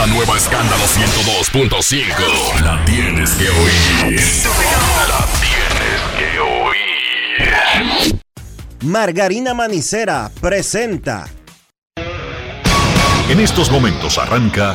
la nueva Escándalo 102.5. La tienes que oír. La tienes que oír. Margarina Manicera presenta. En estos momentos arranca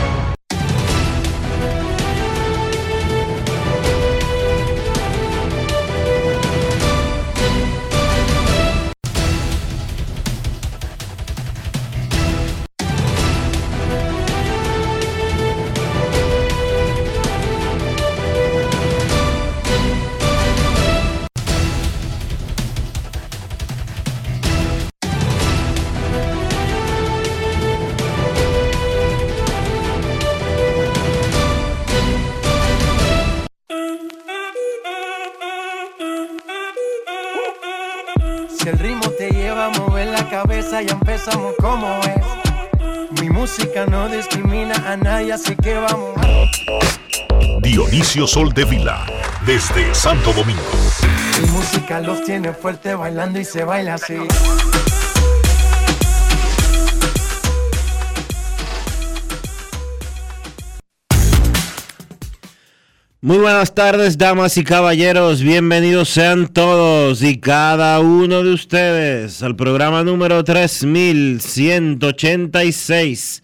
Así que vamos. Dionisio Soldevila desde Santo Domingo. Mi música los tiene fuerte bailando y se baila así. Muy buenas tardes, damas y caballeros. Bienvenidos sean todos y cada uno de ustedes al programa número 3186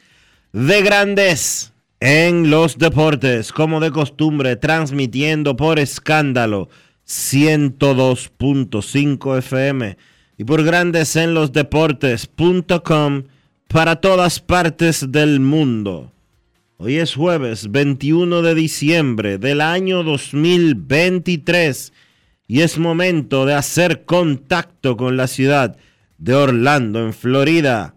de Grandes en los Deportes, como de costumbre, transmitiendo por escándalo 102.5 FM y por Grandes en los Deportes.com para todas partes del mundo. Hoy es jueves 21 de diciembre del año 2023 y es momento de hacer contacto con la ciudad de Orlando, en Florida,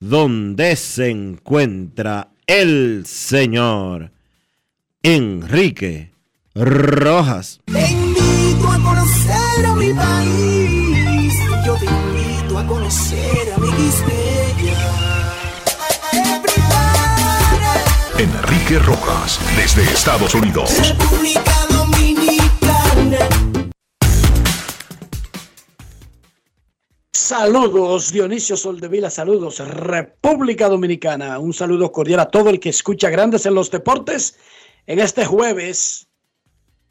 donde se encuentra el señor Enrique Rojas. Te invito a conocer a mi país. Yo te invito a conocer a mi. Enrique Rojas desde Estados Unidos. República Dominicana. Saludos, Dionisio Soldevila, saludos, República Dominicana. Un saludo cordial a todo el que escucha Grandes en los Deportes. En este jueves,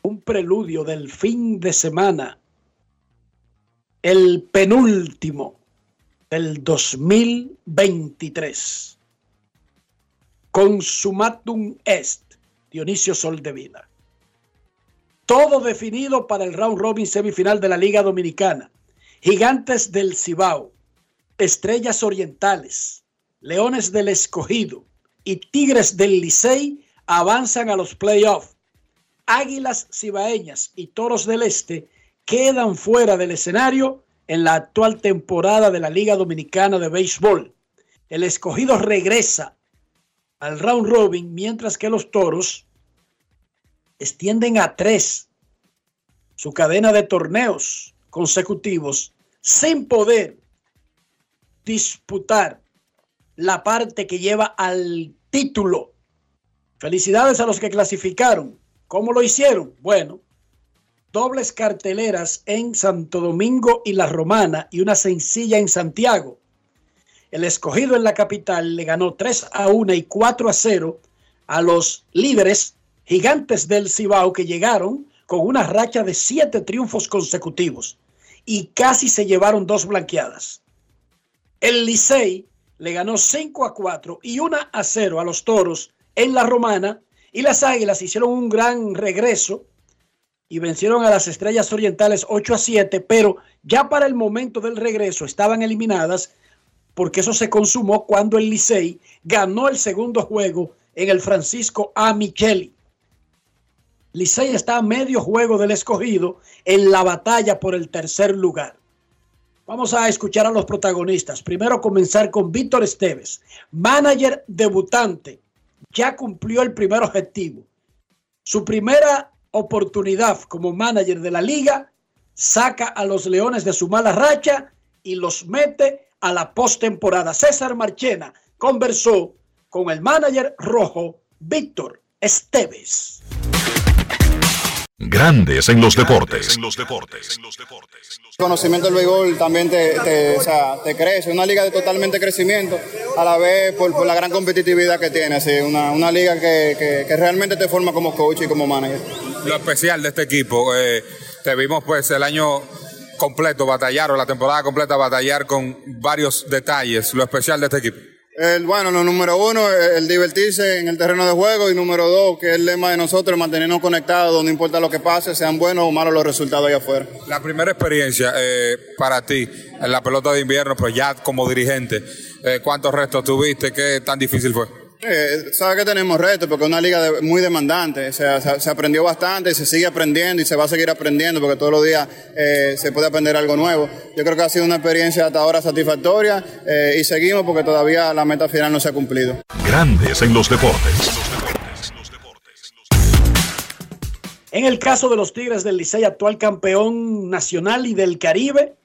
un preludio del fin de semana, el penúltimo del 2023. Consumatum est, Dionisio Soldevila. Todo definido para el round robin semifinal de la Liga Dominicana. Gigantes del Cibao, Estrellas Orientales, Leones del Escogido y Tigres del Licey avanzan a los playoffs. Águilas Cibaeñas y Toros del Este quedan fuera del escenario en la actual temporada de la Liga Dominicana de Béisbol. El Escogido regresa al round robin mientras que los Toros extienden a tres su cadena de torneos consecutivos sin poder disputar la parte que lleva al título. Felicidades a los que clasificaron. ¿Cómo lo hicieron? Bueno, dobles carteleras en Santo Domingo y La Romana y una sencilla en Santiago. El escogido en la capital le ganó 3 a 1 y 4 a 0 a los líderes gigantes del Cibao que llegaron con una racha de siete triunfos consecutivos y casi se llevaron dos blanqueadas. El Licey le ganó 5 a 4 y 1 a 0 a los Toros en la Romana y las Águilas hicieron un gran regreso y vencieron a las Estrellas Orientales 8 a 7, pero ya para el momento del regreso estaban eliminadas porque eso se consumó cuando el Licey ganó el segundo juego en el Francisco A. Micheli. Licey está a medio juego del escogido en la batalla por el tercer lugar. Vamos a escuchar a los protagonistas. Primero comenzar con Víctor Esteves, manager debutante. Ya cumplió el primer objetivo. Su primera oportunidad como manager de la liga saca a los Leones de su mala racha y los mete a la postemporada. César Marchena conversó con el manager rojo Víctor Esteves. Grandes en los deportes. conocimiento del béisbol también te, te, o sea, te crece, una liga de totalmente crecimiento, a la vez por, por la gran competitividad que tiene, así, una, una liga que, que, que, realmente te forma como coach y como manager. Lo especial de este equipo, eh, te vimos pues el año completo batallar o la temporada completa batallar con varios detalles, lo especial de este equipo. El, bueno, lo número uno, el divertirse en el terreno de juego y número dos, que es el lema de nosotros, mantenernos conectados, no importa lo que pase, sean buenos o malos los resultados allá afuera. La primera experiencia eh, para ti en la pelota de invierno, pues ya como dirigente, eh, ¿cuántos restos tuviste? ¿Qué tan difícil fue? Eh, sabe que tenemos retos porque es una liga de, muy demandante, o sea, se, se, aprendió bastante, se sigue aprendiendo y se va a seguir aprendiendo porque todos los días eh, se puede aprender algo nuevo. Yo creo que ha sido una experiencia hasta ahora satisfactoria eh, y seguimos porque todavía la meta final no se ha cumplido. Grandes en los deportes. En el caso de los Tigres del Licey, actual campeón nacional y del Caribe,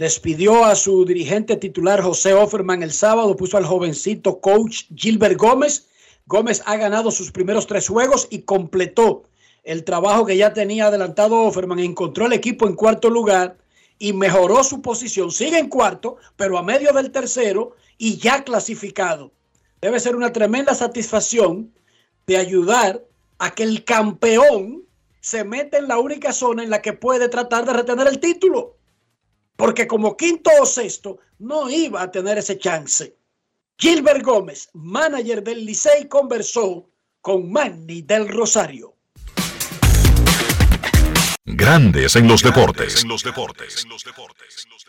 despidió a su dirigente titular José Offerman el sábado, puso al jovencito coach Gilbert Gómez. Gómez ha ganado sus primeros tres juegos y completó el trabajo que ya tenía adelantado Offerman. Encontró el equipo en cuarto lugar y mejoró su posición. Sigue en cuarto, pero a medio del tercero y ya clasificado. Debe ser una tremenda satisfacción de ayudar a que el campeón se meta en la única zona en la que puede tratar de retener el título porque como quinto o sexto no iba a tener ese chance. Gilbert Gómez, manager del Licey, conversó con Manny del Rosario. Grandes en los deportes.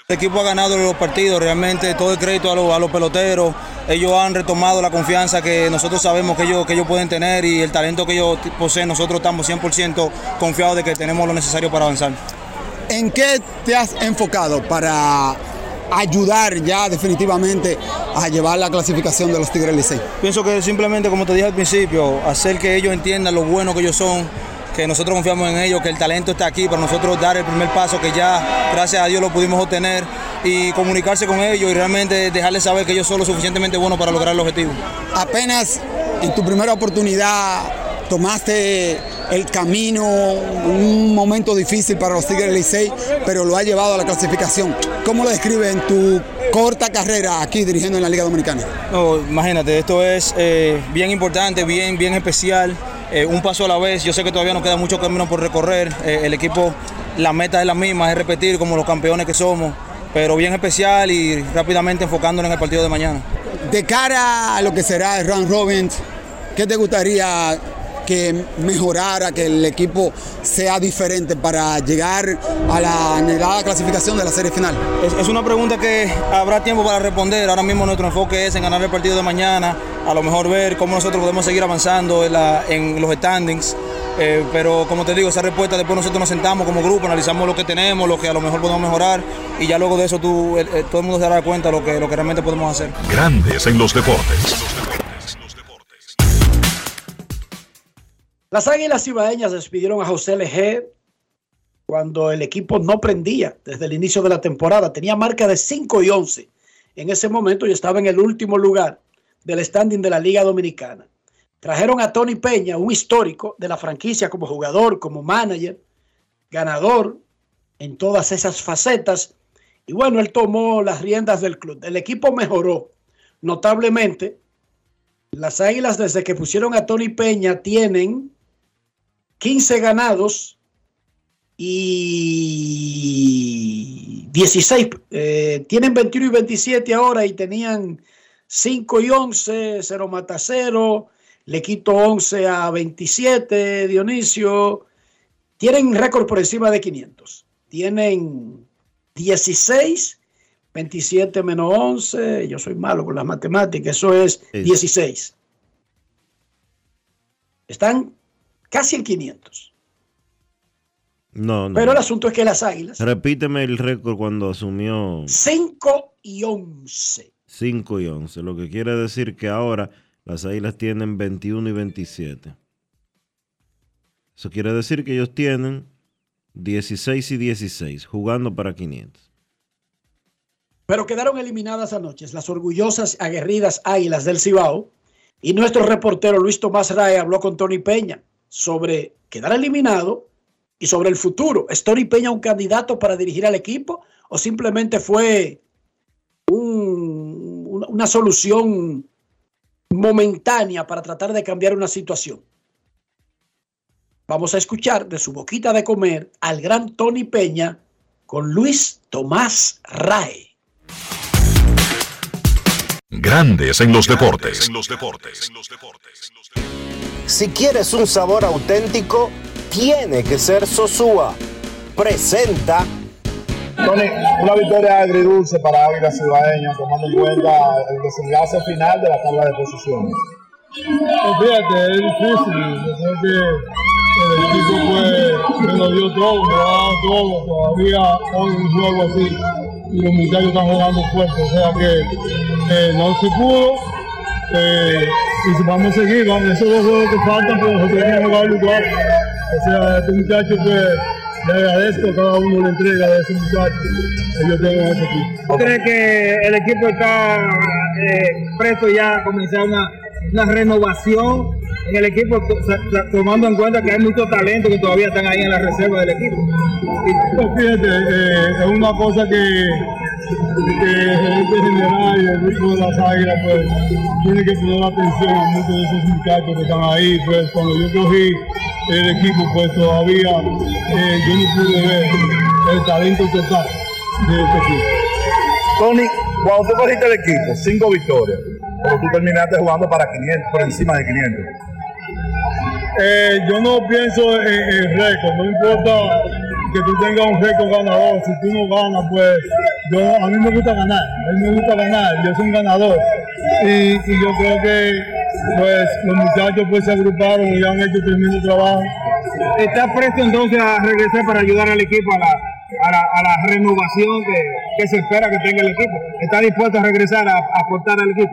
El equipo ha ganado los partidos, realmente todo el crédito a los, a los, peloteros. Ellos han retomado la confianza que nosotros sabemos que ellos, que ellos pueden tener y el talento que ellos poseen. Nosotros estamos 100% confiados de que tenemos lo necesario para avanzar. ¿En qué te has enfocado para ayudar ya definitivamente a llevar la clasificación de los Tigres Licey? Pienso que simplemente, como te dije al principio, hacer que ellos entiendan lo bueno que ellos son, que nosotros confiamos en ellos, que el talento está aquí para nosotros dar el primer paso que ya, gracias a Dios, lo pudimos obtener y comunicarse con ellos y realmente dejarles saber que ellos son lo suficientemente buenos para lograr el objetivo. Apenas en tu primera oportunidad tomaste el camino, un momento difícil para los Tigres Licey, pero lo ha llevado a la clasificación. ¿Cómo lo describe en tu corta carrera aquí dirigiendo en la Liga Dominicana? No, imagínate, esto es eh, bien importante, bien, bien especial, eh, un paso a la vez. Yo sé que todavía nos queda mucho camino por recorrer. Eh, el equipo, la meta es la misma, es repetir como los campeones que somos, pero bien especial y rápidamente enfocándonos en el partido de mañana. De cara a lo que será el Round Robin, ¿qué te gustaría que mejorara, que el equipo sea diferente para llegar a la anhelada clasificación de la serie final? Es, es, una pregunta que habrá tiempo para responder. Ahora mismo nuestro enfoque es en ganar el partido de mañana, a lo mejor ver cómo nosotros podemos seguir avanzando en, la, en los standings. Eh, pero como te digo, esa respuesta después nosotros nos sentamos como grupo, analizamos lo que tenemos, lo que a lo mejor podemos mejorar y ya luego de eso tú, eh, todo el mundo se dará cuenta de lo que, lo que realmente podemos hacer. Grandes en los deportes. Las Águilas Ibaeñas despidieron a José Leger cuando el equipo no prendía desde el inicio de la temporada. Tenía marca de 5 y 11 en ese momento y estaba en el último lugar del standing de la Liga Dominicana. Trajeron a Tony Peña, un histórico de la franquicia como jugador, como manager, ganador en todas esas facetas. Y bueno, él tomó las riendas del club. El equipo mejoró notablemente. Las Águilas desde que pusieron a Tony Peña tienen 15 ganados y 16, eh, tienen 21 y 27 ahora y tenían 5 y 11, 0 mata 0, le quito 11 a 27, Dionisio, tienen récord por encima de 500, tienen 16, 27 menos 11, yo soy malo con las matemáticas, eso es 16. Están casi en 500. No, no. Pero el asunto es que las águilas. Repíteme el récord cuando asumió. 5 y 11. 5 y 11. Lo que quiere decir que ahora las águilas tienen 21 y 27. Eso quiere decir que ellos tienen 16 y 16 jugando para 500. Pero quedaron eliminadas anoche las orgullosas, aguerridas águilas del Cibao. Y nuestro reportero Luis Tomás Rae habló con Tony Peña sobre quedar eliminado y sobre el futuro. ¿Es Tony Peña un candidato para dirigir al equipo o simplemente fue un, una, solución momentánea para tratar de cambiar una situación? Vamos a escuchar de su boquita de comer al gran Tony Peña con Luis Tomás Rae. Grandes en los deportes. Si quieres un sabor auténtico, tiene que ser Sosúa. Presenta. Tony, una victoria agridulce para Águila Cibaeña, tomando en cuenta el desenlace final de la tabla de posiciones. Pues fíjate, es difícil. Yo creo que el equipo pues, me lo dio todo, me lo ha dado todo. Todavía hoy un juego así y los muchachos están jugando fuerte. O sea que eh, no se pudo. Eh, y si vamos a seguir, vamos, esos dos juegos que faltan, pues nosotros tenemos que jugar lugar. O sea, este muchacho pues le agradezco a cada uno la entrega de ese muchacho que yo tengo en este equipo. ¿Tú crees que el equipo está eh, presto ya a comenzar una, una renovación en el equipo, tomando en cuenta que hay muchos talentos que todavía están ahí en la reserva del equipo? Pues fíjate, eh, es una cosa que, que el gerente general y el grupo de las águilas pues tiene que poner atención a muchos de esos muchachos que están ahí. Pues cuando yo cogí el equipo, pues todavía yo no pude ver el talento total de este equipo. Tony, cuando tú cogiste el equipo, cinco victorias, pero tú terminaste jugando para 500, por encima de 500. Eh, yo no pienso en, en récord, no importa que tú tengas un récord ganador, si tú no ganas, pues yo, a mí me gusta ganar, a mí me gusta ganar, yo soy un ganador. Y, y yo creo que pues los muchachos pues se agruparon y han hecho tremendo trabajo. ¿Estás presto entonces a regresar para ayudar al equipo a la, a la, a la renovación que, que, se espera que tenga el equipo? ¿Estás dispuesto a regresar a, a aportar al equipo?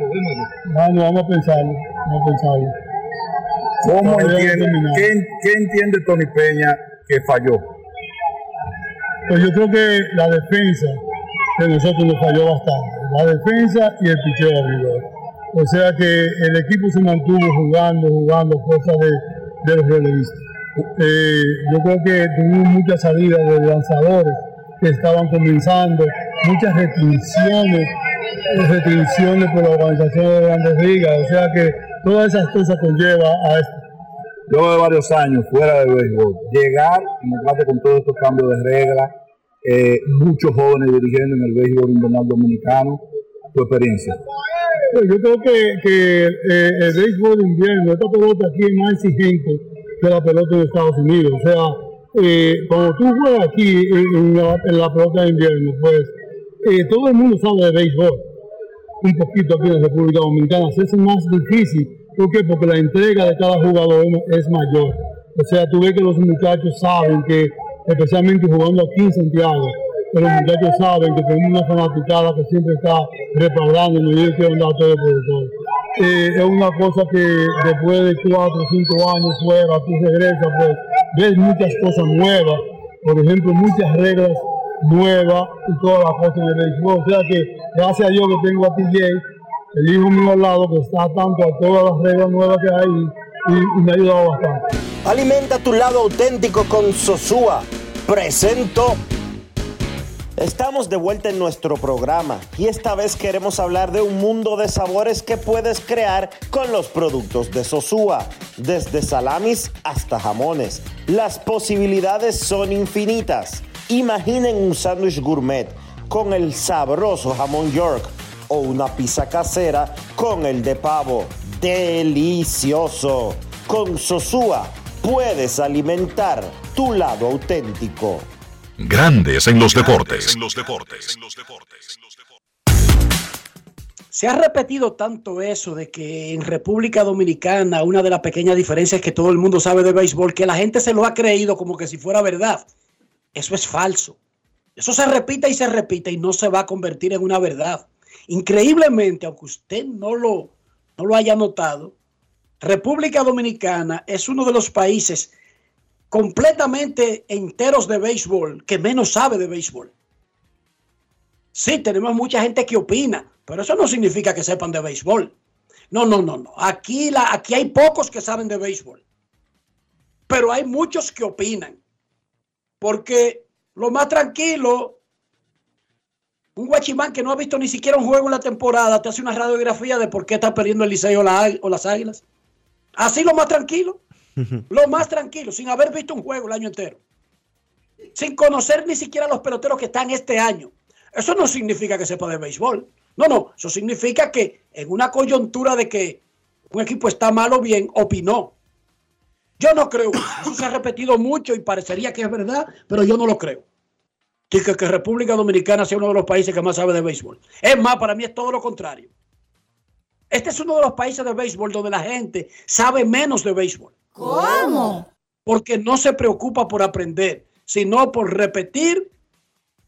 Bueno, vamos a pensarlo, vamos a pensarlo. ¿Cómo entiende, ¿qué, ¿Qué entiende Tony Peña que falló? Pues yo creo que la defensa de nosotros nos falló bastante. La defensa y el picheo abridor. O sea que el equipo se mantuvo jugando, jugando cosas de, de los relevistas. Eh, yo creo que tuvimos muchas salidas de lanzadores que estaban comenzando, muchas restricciones, restricciones por la organización de grandes ligas. O sea que todas esas cosas conlleva a esto. Luego de varios años fuera de béisbol, llegar y encontrarte con todos estos cambios de reglas, eh, muchos jóvenes dirigiendo en el béisbol invernal dominicano, tu experiencia. Yo creo que, que eh, el béisbol invierno, esta pelota aquí es más exigente que la pelota de Estados Unidos. O sea, eh, cuando tú juegas aquí en la, en la pelota de invierno, pues eh, todo el mundo sabe de béisbol. Un poquito aquí en la República Dominicana se hace más difícil. ¿Por qué? Porque la entrega de cada jugador es mayor. O sea, tú ves que los muchachos saben que, especialmente jugando aquí en Santiago, que los muchachos saben que tenemos una fanaticada que siempre está respaldando y ellos quieren dar todo por todo. Eh, es una cosa que después de cuatro o cinco años fuera, tú regresas, pues ves muchas cosas nuevas, por ejemplo, muchas reglas nuevas y todas las cosas de béisbol. O sea que gracias a Dios que tengo a TJ, el hijo mío al lado, que está tanto a todas las reglas nuevas que hay y, me ha ayudado bastante. Alimenta tu lado auténtico con Sosúa. Presento. Estamos de vuelta en nuestro programa y esta vez queremos hablar de un mundo de sabores que puedes crear con los productos de Sosúa, desde salamis hasta jamones. Las posibilidades son infinitas. Imaginen un sándwich gourmet con el sabroso jamón York o una pizza casera con el de pavo. Delicioso. Con Sosúa puedes alimentar tu lado auténtico. Grandes en los deportes. Se ha repetido tanto eso de que en República Dominicana una de las pequeñas diferencias es que todo el mundo sabe de béisbol, que la gente se lo ha creído como que si fuera verdad. Eso es falso. Eso se repite y se repite y no se va a convertir en una verdad. Increíblemente, aunque usted no lo, no lo haya notado, República Dominicana es uno de los países completamente enteros de béisbol que menos sabe de béisbol. Sí, tenemos mucha gente que opina, pero eso no significa que sepan de béisbol. No, no, no, no. Aquí, la, aquí hay pocos que saben de béisbol, pero hay muchos que opinan. Porque lo más tranquilo, un guachimán que no ha visto ni siquiera un juego en la temporada, te hace una radiografía de por qué está perdiendo el Liceo o, la- o las Águilas. Así lo más tranquilo, lo más tranquilo, sin haber visto un juego el año entero. Sin conocer ni siquiera los peloteros que están este año. Eso no significa que sepa de béisbol. No, no, eso significa que en una coyuntura de que un equipo está mal o bien, opinó. Yo no creo. Eso se ha repetido mucho y parecería que es verdad, pero yo no lo creo. Que, que, que República Dominicana sea uno de los países que más sabe de béisbol. Es más, para mí es todo lo contrario. Este es uno de los países de béisbol donde la gente sabe menos de béisbol. ¿Cómo? Porque no se preocupa por aprender, sino por repetir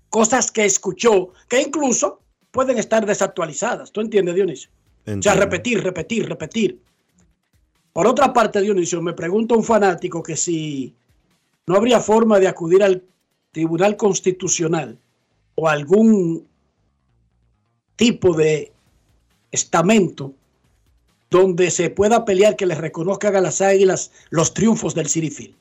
cosas que escuchó, que incluso pueden estar desactualizadas. ¿Tú entiendes, Dionisio? O sea, repetir, repetir, repetir. Por otra parte, Dionisio, me pregunta un fanático que si no habría forma de acudir al Tribunal Constitucional o algún tipo de estamento donde se pueda pelear que les reconozcan a las águilas los triunfos del City Field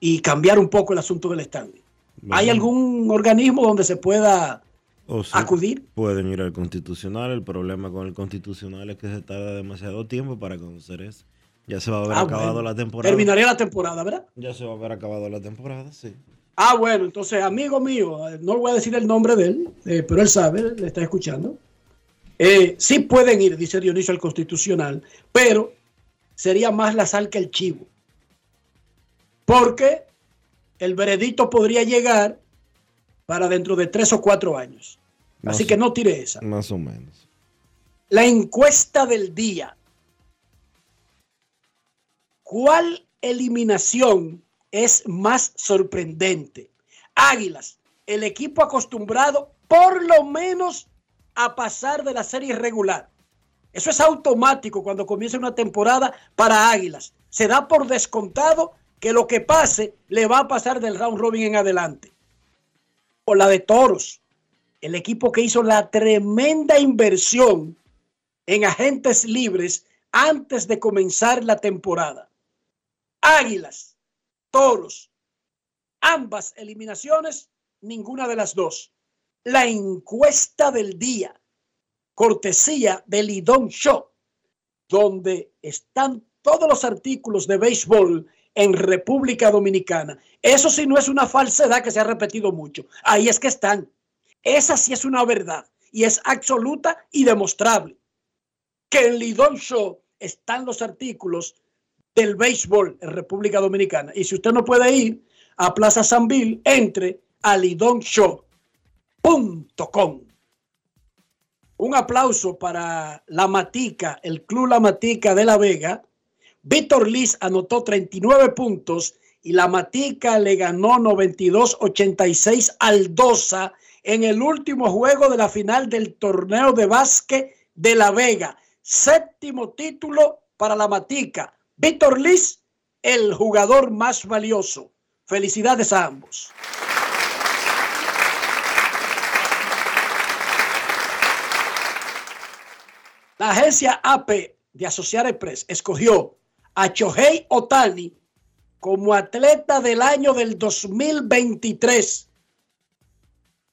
y cambiar un poco el asunto del estadio. ¿Hay algún organismo donde se pueda O acudir? Pueden ir al constitucional. El problema con el constitucional es que se tarda demasiado tiempo para conocer eso. Ya se va a haber Ah, acabado bueno. la temporada. Terminaría la temporada, ¿verdad? Ya se va a haber acabado la temporada, sí. Ah, bueno, entonces, amigo mío, eh, no voy a decir el nombre de él, eh, pero él sabe, le está escuchando. Eh, sí pueden ir, dice Dionisio, al constitucional, pero sería más la sal que el chivo. Porque el veredicto podría llegar para dentro de tres o cuatro años. Así que no tire esa. Más o menos. La encuesta del día. ¿Cuál eliminación es más sorprendente? Águilas, el equipo acostumbrado por lo menos a pasar de la serie regular. Eso es automático cuando comienza una temporada para Águilas. Se da por descontado que lo que pase le va a pasar del round robin en adelante. O la de Toros, el equipo que hizo la tremenda inversión en agentes libres antes de comenzar la temporada. Águilas, Toros, ambas eliminaciones, ninguna de las dos. La encuesta del día, cortesía del Lidón Show, donde están todos los artículos de béisbol en República Dominicana. Eso sí no es una falsedad que se ha repetido mucho. Ahí es que están. Esa sí es una verdad y es absoluta y demostrable. Que en Lidón Show están los artículos del béisbol en República Dominicana. Y si usted no puede ir a Plaza San Bill, entre a lidonshow.com. Un aplauso para La Matica, el Club La Matica de La Vega. Víctor Liz anotó 39 puntos y La Matica le ganó 92-86 al Dosa en el último juego de la final del torneo de básquet de La Vega. Séptimo título para La Matica. Víctor Liz, el jugador más valioso. Felicidades a ambos. La agencia AP de Associated Press escogió a Chohei Otani como atleta del año del 2023.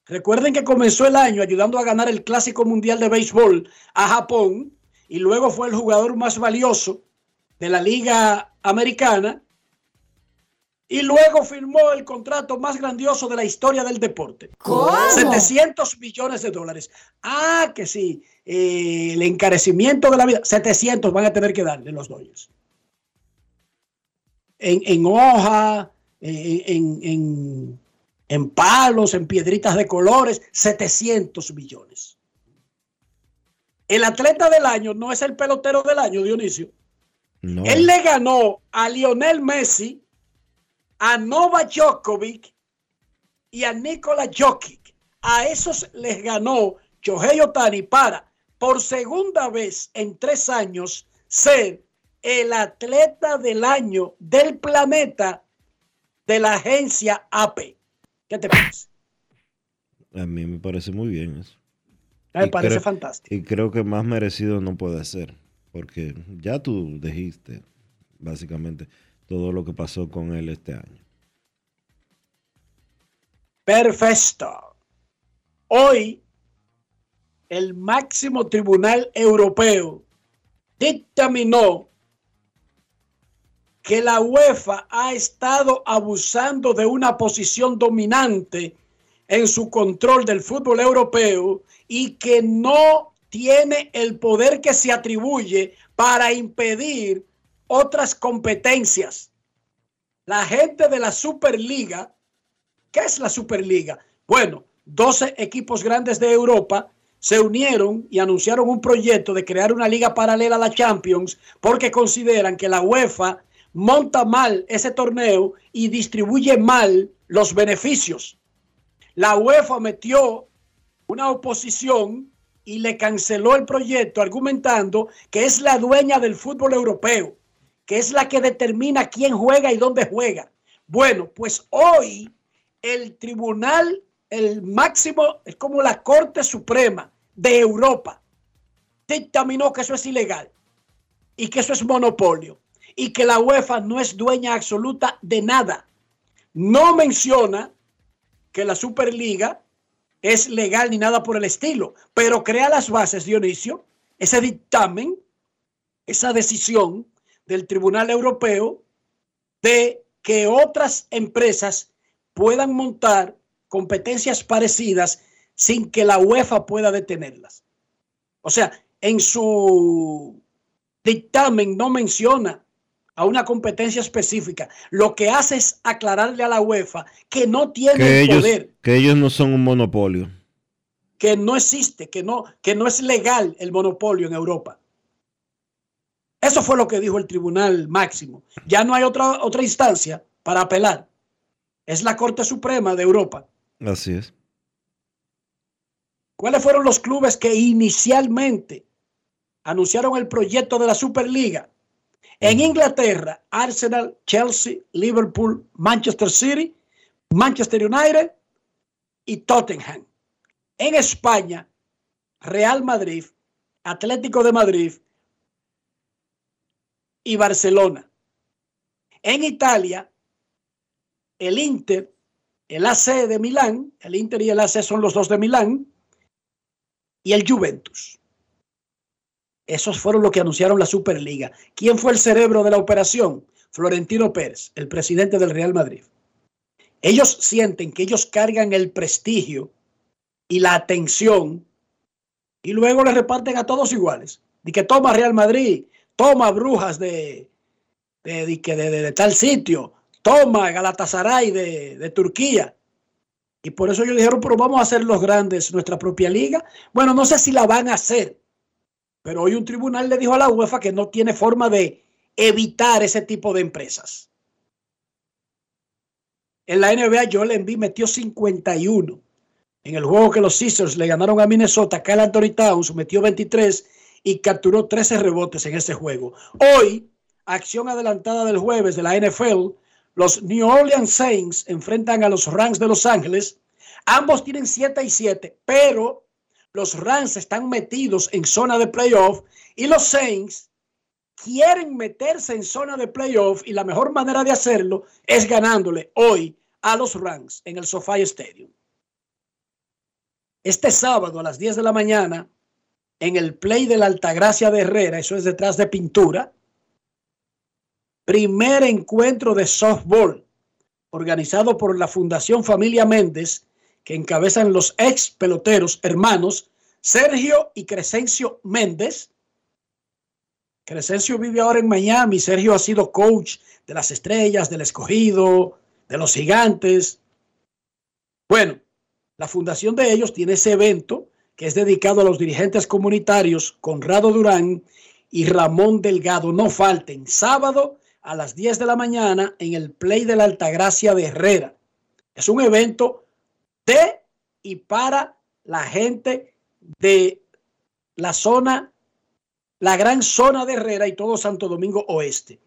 Recuerden que comenzó el año ayudando a ganar el Clásico Mundial de Béisbol a Japón y luego fue el jugador más valioso de la Liga Americana y luego firmó el contrato más grandioso de la historia del deporte. ¿Cómo? 700 millones de dólares. Ah, que sí, eh, el encarecimiento de la vida, 700 van a tener que darle los Dodgers. En, en hoja, en, en, en palos, en piedritas de colores, 700 millones. El atleta del año no es el pelotero del año, Dionisio. No. Él le ganó a Lionel Messi, a Novak Djokovic y a Nikola Jokic. A esos les ganó Shohei Otani para, por segunda vez en tres años, ser el atleta del año del planeta de la agencia AP. ¿Qué te parece? A mí me parece muy bien eso. Me parece creo- fantástico. Y creo que más merecido no puede ser, porque ya tú dijiste básicamente todo lo que pasó con él este año. Perfecto. Hoy, el máximo tribunal europeo dictaminó que la UEFA ha estado abusando de una posición dominante en su control del fútbol europeo y que no tiene el poder que se atribuye para impedir otras competencias. La gente de la Superliga ¿Qué es la Superliga? Bueno, 12 equipos grandes de Europa se unieron y anunciaron un proyecto de crear una liga paralela a la Champions porque consideran que la UEFA monta mal ese torneo y distribuye mal los beneficios. La UEFA metió una oposición y le canceló el proyecto argumentando que es la dueña del fútbol europeo, que es la que determina quién juega y dónde juega. Bueno, pues hoy el tribunal, el máximo, es como la Corte Suprema de Europa, dictaminó que eso es ilegal y que eso es monopolio y que la UEFA no es dueña absoluta de nada. No menciona que la Superliga es legal ni nada por el estilo, pero crea las bases, Dionisio, ese dictamen, esa decisión del Tribunal Europeo de que otras empresas puedan montar competencias parecidas sin que la UEFA pueda detenerlas. O sea, en su dictamen no menciona a una competencia específica. Lo que hace es aclararle a la UEFA que no tiene Que el ellos, poder, que ellos no son un monopolio. que no existe, que no, que no es legal el monopolio en Europa. Eso fue lo que dijo el Tribunal Máximo. Ya no hay otra, otra instancia para apelar. Es la Corte Suprema de Europa. Así es. ¿Cuáles fueron los clubes que inicialmente anunciaron el proyecto de la Superliga? En Inglaterra, Arsenal, Chelsea, Liverpool, Manchester City, Manchester United y Tottenham. En España, Real Madrid, Atlético de Madrid y Barcelona. En Italia, el Inter, el AC de Milán, el Inter y el AC son los dos de Milán, y el Juventus. Esos fueron los que anunciaron la Superliga. ¿Quién fue el cerebro de la operación? Florentino Pérez, el presidente del Real Madrid. Ellos sienten que ellos cargan el prestigio y la atención y luego le reparten a todos iguales. De que toma Real Madrid, toma Brujas de, de, de, de- tal sitio, toma Galatasaray de Turquía. Y por eso ellos dijeron, pero vamos a hacer los grandes nuestra propia liga. Bueno, no sé si la van a hacer, pero hoy un tribunal le dijo a la UEFA que no tiene forma de evitar ese tipo de empresas. En la NBA, Joel Embiid metió 51. En el juego que los Sixers le ganaron a Minnesota, Kyle Anthony Towns metió 23 y capturó 13 rebotes en ese juego. Hoy, acción adelantada del jueves de la NFL, los New Orleans Saints enfrentan a los Rams de Los Ángeles. Ambos tienen 7 y 7, pero los Rams están metidos en zona de playoff y los Saints quieren meterse en zona de playoff y la mejor manera de hacerlo es ganándole hoy a los Rams en el SoFi Stadium. Este sábado a las 10 de la mañana, en el play de la Altagracia de Herrera, eso es detrás de pintura, primer encuentro de softball organizado por la Fundación Familia Méndez, que encabezan los ex peloteros hermanos Sergio y Crescencio Méndez. Crescencio vive ahora en Miami, Sergio ha sido coach de las estrellas, del escogido, de los gigantes. Bueno, la fundación de ellos tiene ese evento que es dedicado a los dirigentes comunitarios Conrado Durán y Ramón Delgado. No falten, sábado a las 10 de la mañana en el Play de la Altagracia de Herrera. Es un evento de y para la gente de la zona, la gran zona de Herrera y todo Santo Domingo Oeste.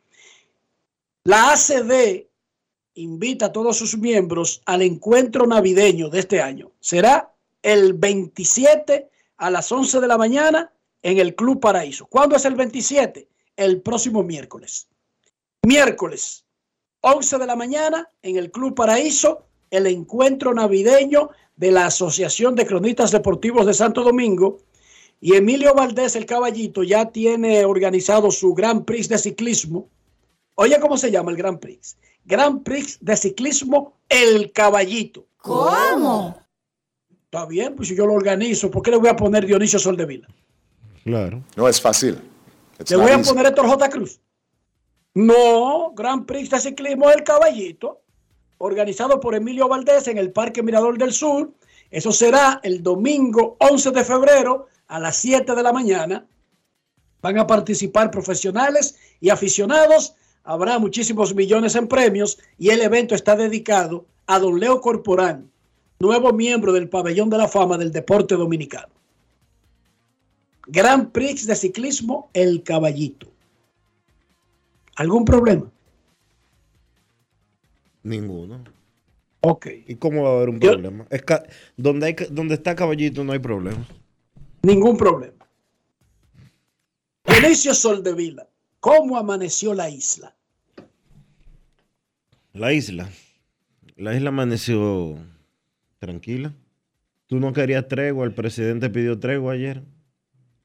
La ACD invita a todos sus miembros al encuentro navideño de este año. Será el 27 a las 11 de la mañana en el Club Paraíso. ¿Cuándo es el 27? El próximo miércoles. Miércoles, 11 de la mañana en el Club Paraíso, el encuentro navideño de la Asociación de Cronistas Deportivos de Santo Domingo. Y Emilio Valdés, el caballito, ya tiene organizado su Gran Prix de ciclismo. Oye, ¿cómo se llama el Gran Prix? Gran Prix de ciclismo El Caballito. ¿Cómo? Está bien, pues si yo lo organizo, ¿por qué le voy a poner Dionisio Soldevila? Claro. No es fácil. It's ¿Le voy a poner Héctor J. Cruz? No, Gran Prix de ciclismo El Caballito, organizado por Emilio Valdés en el Parque Mirador del Sur. Eso será el domingo 11 de febrero a las 7 de la mañana. Van a participar profesionales y aficionados. Habrá muchísimos millones en premios y el evento está dedicado a don Leo Corporán, nuevo miembro del Pabellón de la Fama del Deporte Dominicano. Gran Prix de ciclismo El Caballito. ¿Algún problema? Ninguno. Ok. ¿Y cómo va a haber un Yo- problema? Es ca- donde, hay, donde está caballito no hay problema. Ningún problema. Dionisio Soldevila, ¿cómo amaneció la isla? La isla. La isla amaneció tranquila. ¿Tú no querías tregua? El presidente pidió tregua ayer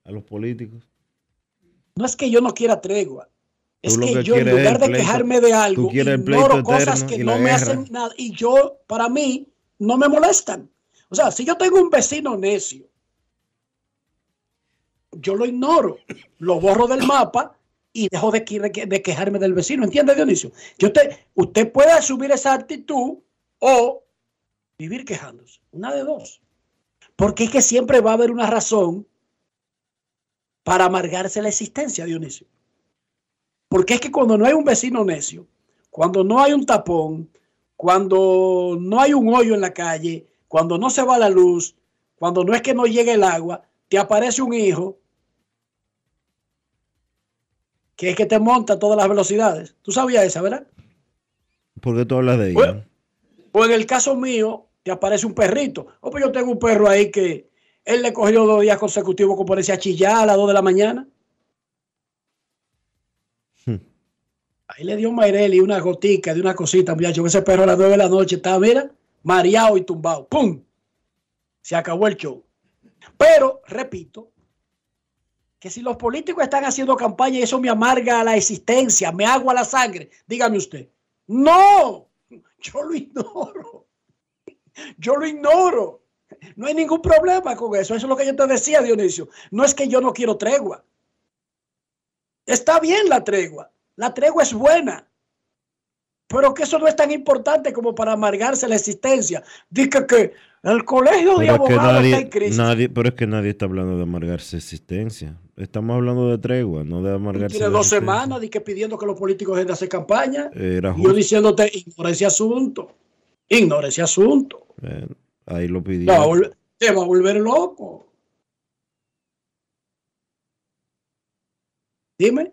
a los políticos. No es que yo no quiera tregua. Es que, que yo en lugar de pleito- quejarme de algo, ignoro cosas que no me guerra. hacen nada. Y yo, para mí, no me molestan. O sea, si yo tengo un vecino necio, yo lo ignoro, lo borro del mapa y dejo de, que- de quejarme del vecino. ¿Entiende, Dionisio? Yo te, usted puede asumir esa actitud o vivir quejándose. Una de dos. Porque es que siempre va a haber una razón para amargarse la existencia, Dionisio. Porque es que cuando no hay un vecino necio, cuando no hay un tapón, cuando no hay un hoyo en la calle, cuando no se va la luz, cuando no es que no llegue el agua, te aparece un hijo que es que te monta a todas las velocidades. Tú sabías esa, ¿verdad? ¿Por qué tú hablas de ella? Bueno. O en el caso mío, te aparece un perrito. O pues yo tengo un perro ahí que él le cogió dos días consecutivos con ponerse a chillar a las 2 de la mañana. Ahí le dio Mayreli una gotica de una cosita, muchacho. Ese perro a las 9 de la noche estaba, mira, mareado y tumbado. ¡Pum! Se acabó el show. Pero, repito, que si los políticos están haciendo campaña y eso me amarga la existencia, me agua la sangre, dígame usted. No, yo lo ignoro. Yo lo ignoro. No hay ningún problema con eso. Eso es lo que yo te decía, Dionisio. No es que yo no quiero tregua. Está bien la tregua. La tregua es buena. Pero que eso no es tan importante como para amargarse la existencia. Dice que el colegio de Pero abogados está en crisis. nadie- pero es que nadie está hablando de amargarse existencia. Estamos hablando de tregua, no de amargarse Tiene dos semanas de que pidiendo que los políticos dejen de hacer campaña. Era Y yo diciéndote, ignora ese asunto. Ignora ese asunto. Ahí lo pidió. Te va a volver- te va a volver loco. Dime.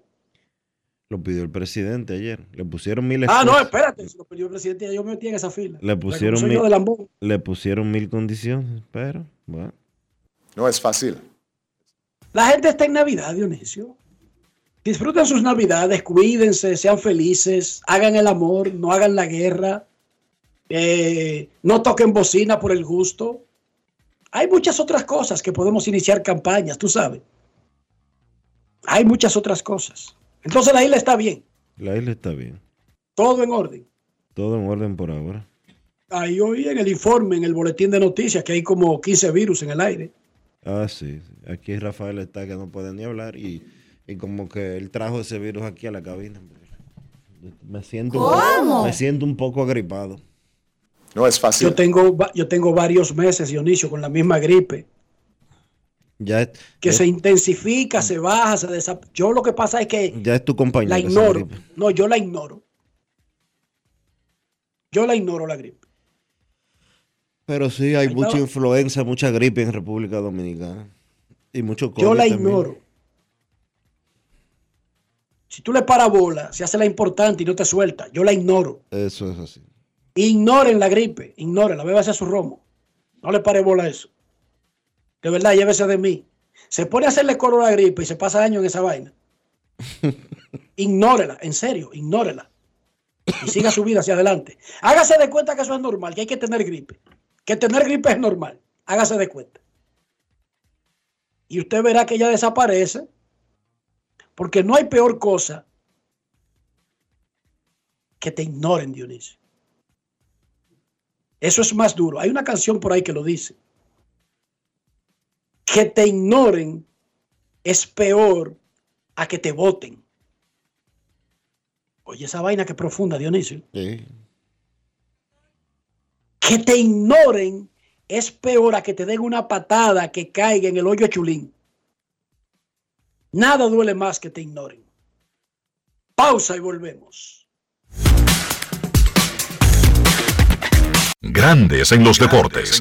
Lo pidió el presidente ayer. Le pusieron mil Ah, no, espérate. Si lo pidió el presidente, yo me metí en esa fila. Le pusieron, mil, le pusieron mil condiciones, pero bueno. No es fácil. La gente está en Navidad, Dionisio. Disfruten sus Navidades, cuídense, sean felices, hagan el amor, no hagan la guerra, eh, no toquen bocina por el gusto. Hay muchas otras cosas que podemos iniciar campañas, tú sabes. Hay muchas otras cosas. Entonces la isla está bien, La isla está bien. todo en orden. Todo en orden por ahora. Ahí oí en el informe, en el boletín de noticias, que hay como 15 virus en el aire. Ah, sí. Aquí Rafael está que no puede ni hablar y, y como que él trajo ese virus aquí a la cabina. Me siento, un ¿Cómo? poco- me siento un poco agripado. No es fácil. Yo tengo, yo tengo varios meses, Dionisio, con la misma gripe. Ya, es- que se intensifica, se baja, se desaparece. Yo lo que pasa es que ya es tu compañero. la ignoro. No, yo la ignoro. Yo la ignoro la gripe. Pero sí, hay mucha influenza, mucha gripe en República Dominicana. Y mucho COVID Yo la también. ignoro. Si tú le paras bola, se hace la importante y no te suelta. Yo la ignoro. Eso es así. Ignoren la gripe, ignoren, bébase a su romo. No le pare bola a eso. De verdad, llévese de mí. Se pone a hacerle coro a la gripe y se pasa años en esa vaina. Ignórela, en serio, ignórela. Y siga su vida hacia adelante. Hágase de cuenta que eso es normal, que hay que tener gripe. Que tener gripe es normal. Hágase de cuenta. Y usted verá que ella desaparece. Porque no hay peor cosa que te ignoren, Dionisio. Eso es más duro. Hay una canción por ahí que lo dice. Que te ignoren es peor a que te voten. Oye, esa vaina que profunda, Dionisio. Que te ignoren es peor a que te den una patada que caiga en el hoyo chulín. Nada duele más que te ignoren. Pausa y volvemos. Grandes en los deportes.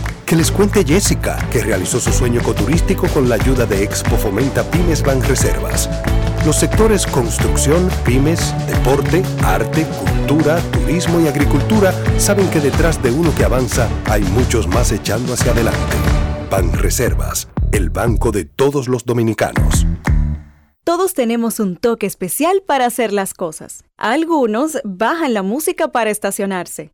Que les cuente Jessica, que realizó su sueño ecoturístico con la ayuda de Expo Fomenta Pymes Banreservas. Los sectores construcción, pymes, deporte, arte, cultura, turismo y agricultura saben que detrás de uno que avanza hay muchos más echando hacia adelante. Banreservas, el banco de todos los dominicanos. Todos tenemos un toque especial para hacer las cosas. Algunos bajan la música para estacionarse.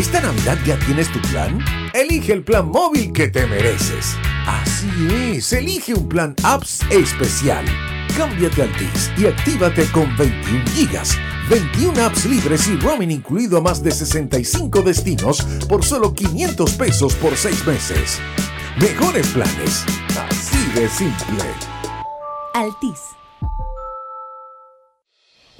¿Esta Navidad ya tienes tu plan? Elige el plan móvil que te mereces. Así es, elige un plan apps especial. Cámbiate a Altis y actívate con 21 gigas, 21 apps libres y roaming incluido a más de 65 destinos por solo 500 pesos por 6 meses. Mejores planes, así de simple. Altis.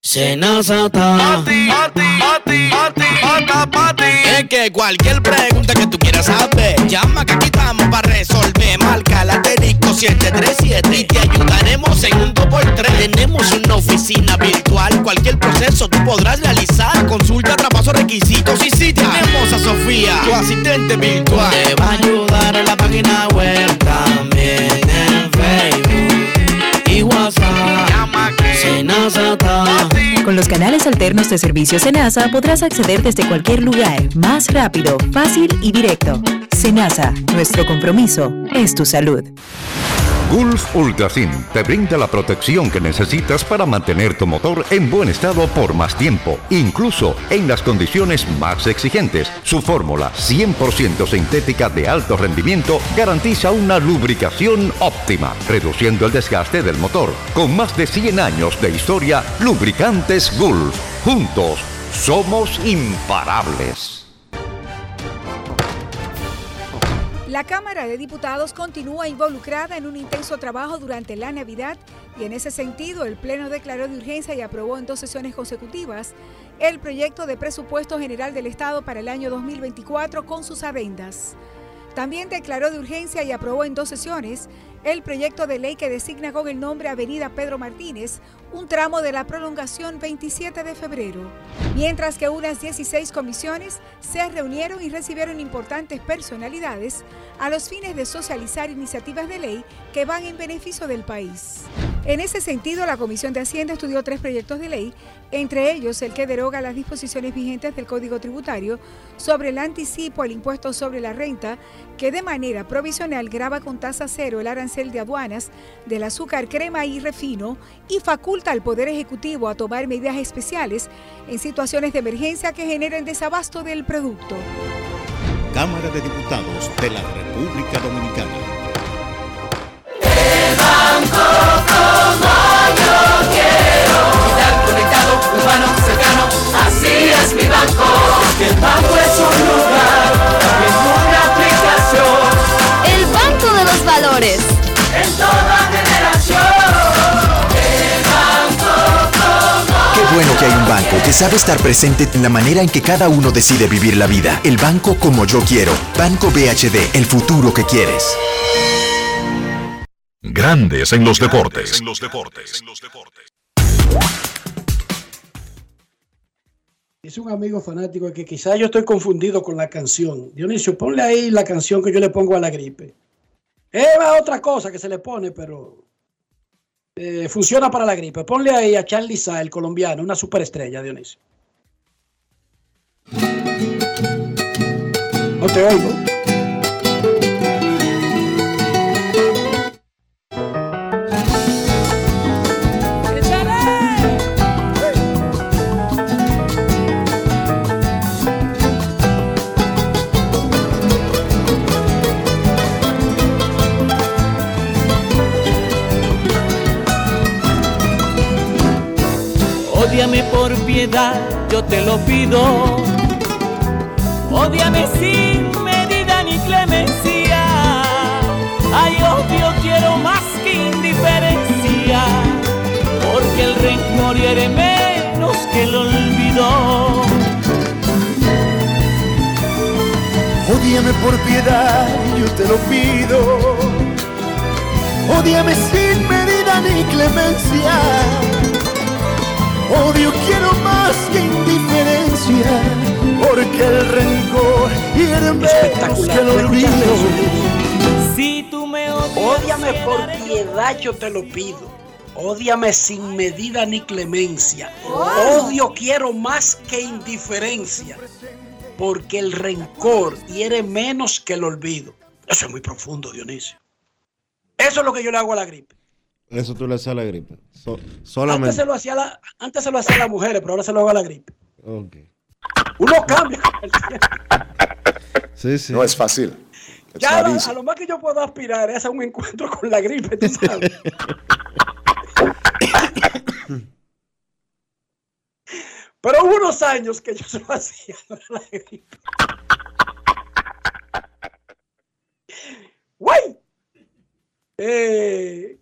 Senazata. Pati, pati, pati, pati, pati, Es que cualquier pregunta que tú quieras saber, llama que aquí estamos para resolver. Marca la asterisco 737 y te ayudaremos en un 2x3. Tenemos una oficina virtual, cualquier proceso tú podrás realizar. Consulta, traspaso, requisitos y si tenemos a Sofía, tu asistente virtual. Te va a ayudar en la página web los canales alternos de servicio Senasa podrás acceder desde cualquier lugar, más rápido, fácil y directo. Senasa, nuestro compromiso es tu salud. Gulf Ultrasin te brinda la protección que necesitas para mantener tu motor en buen estado por más tiempo, incluso en las condiciones más exigentes. Su fórmula 100% sintética de alto rendimiento garantiza una lubricación óptima, reduciendo el desgaste del motor. Con más de 100 años de historia, lubricantes Gulf. Juntos somos imparables. La Cámara de Diputados continúa involucrada en un intenso trabajo durante la Navidad y en ese sentido el Pleno declaró de urgencia y aprobó en dos sesiones consecutivas el proyecto de presupuesto general del Estado para el año 2024 con sus adendas. También declaró de urgencia y aprobó en dos sesiones el proyecto de ley que designa con el nombre Avenida Pedro Martínez un tramo de la prolongación 27 de febrero, mientras que unas 16 comisiones se reunieron y recibieron importantes personalidades a los fines de socializar iniciativas de ley que van en beneficio del país. En ese sentido, la Comisión de Hacienda estudió tres proyectos de ley, entre ellos el que deroga las disposiciones vigentes del Código Tributario sobre el anticipo al impuesto sobre la renta, que de manera provisional graba con tasa cero el arancel de aduanas del azúcar, crema y refino y faculta al Poder Ejecutivo a tomar medidas especiales en situaciones de emergencia que generen desabasto del producto. Cámara de Diputados de la República Dominicana. yo quiero estar conectado, humano, cercano, así es mi banco. Que el banco es un lugar, es una aplicación. El Banco de los Valores. En toda bueno que hay un banco que sabe estar presente en la manera en que cada uno decide vivir la vida. El banco como yo quiero. Banco BHD, el futuro que quieres. Grandes en los deportes. Dice un amigo fanático que quizás yo estoy confundido con la canción. Dionisio, ponle ahí la canción que yo le pongo a la gripe. Es otra cosa que se le pone, pero eh, funciona para la gripe. Ponle ahí a Charlie el colombiano, una superestrella, Dionisio. No te oigo. Ódiame por piedad, yo te lo pido. Ódiame sin medida ni clemencia. Ay, odio quiero más que indiferencia. Porque el rencor hiere menos que el olvido. Ódiame por piedad, yo te lo pido. Ódiame sin medida ni clemencia. Odio quiero más que indiferencia, porque el rencor hiere menos que el olvido. Si tú me Ódiame por piedad, yo te lo pido. Ódiame sin medida ni clemencia. Odio quiero más que indiferencia. Porque el rencor hiere menos que el olvido. Eso es muy profundo, Dionisio. Eso es lo que yo le hago a la gripe. Eso tú le haces a la gripe. So- Antes solamente. se, lo hacía a la- antes se lo hacía a las mujeres, pero ahora se lo hago a la gripe. Ok. Uno cambia. con el tiempo. Sí, sí. No es fácil. It's Ya easy. a lo más que yo puedo aspirar es a un encuentro con la gripe, tú sabes. Pero hubo unos años que yo se lo hacía a la gripe. ¡Güey! Eh,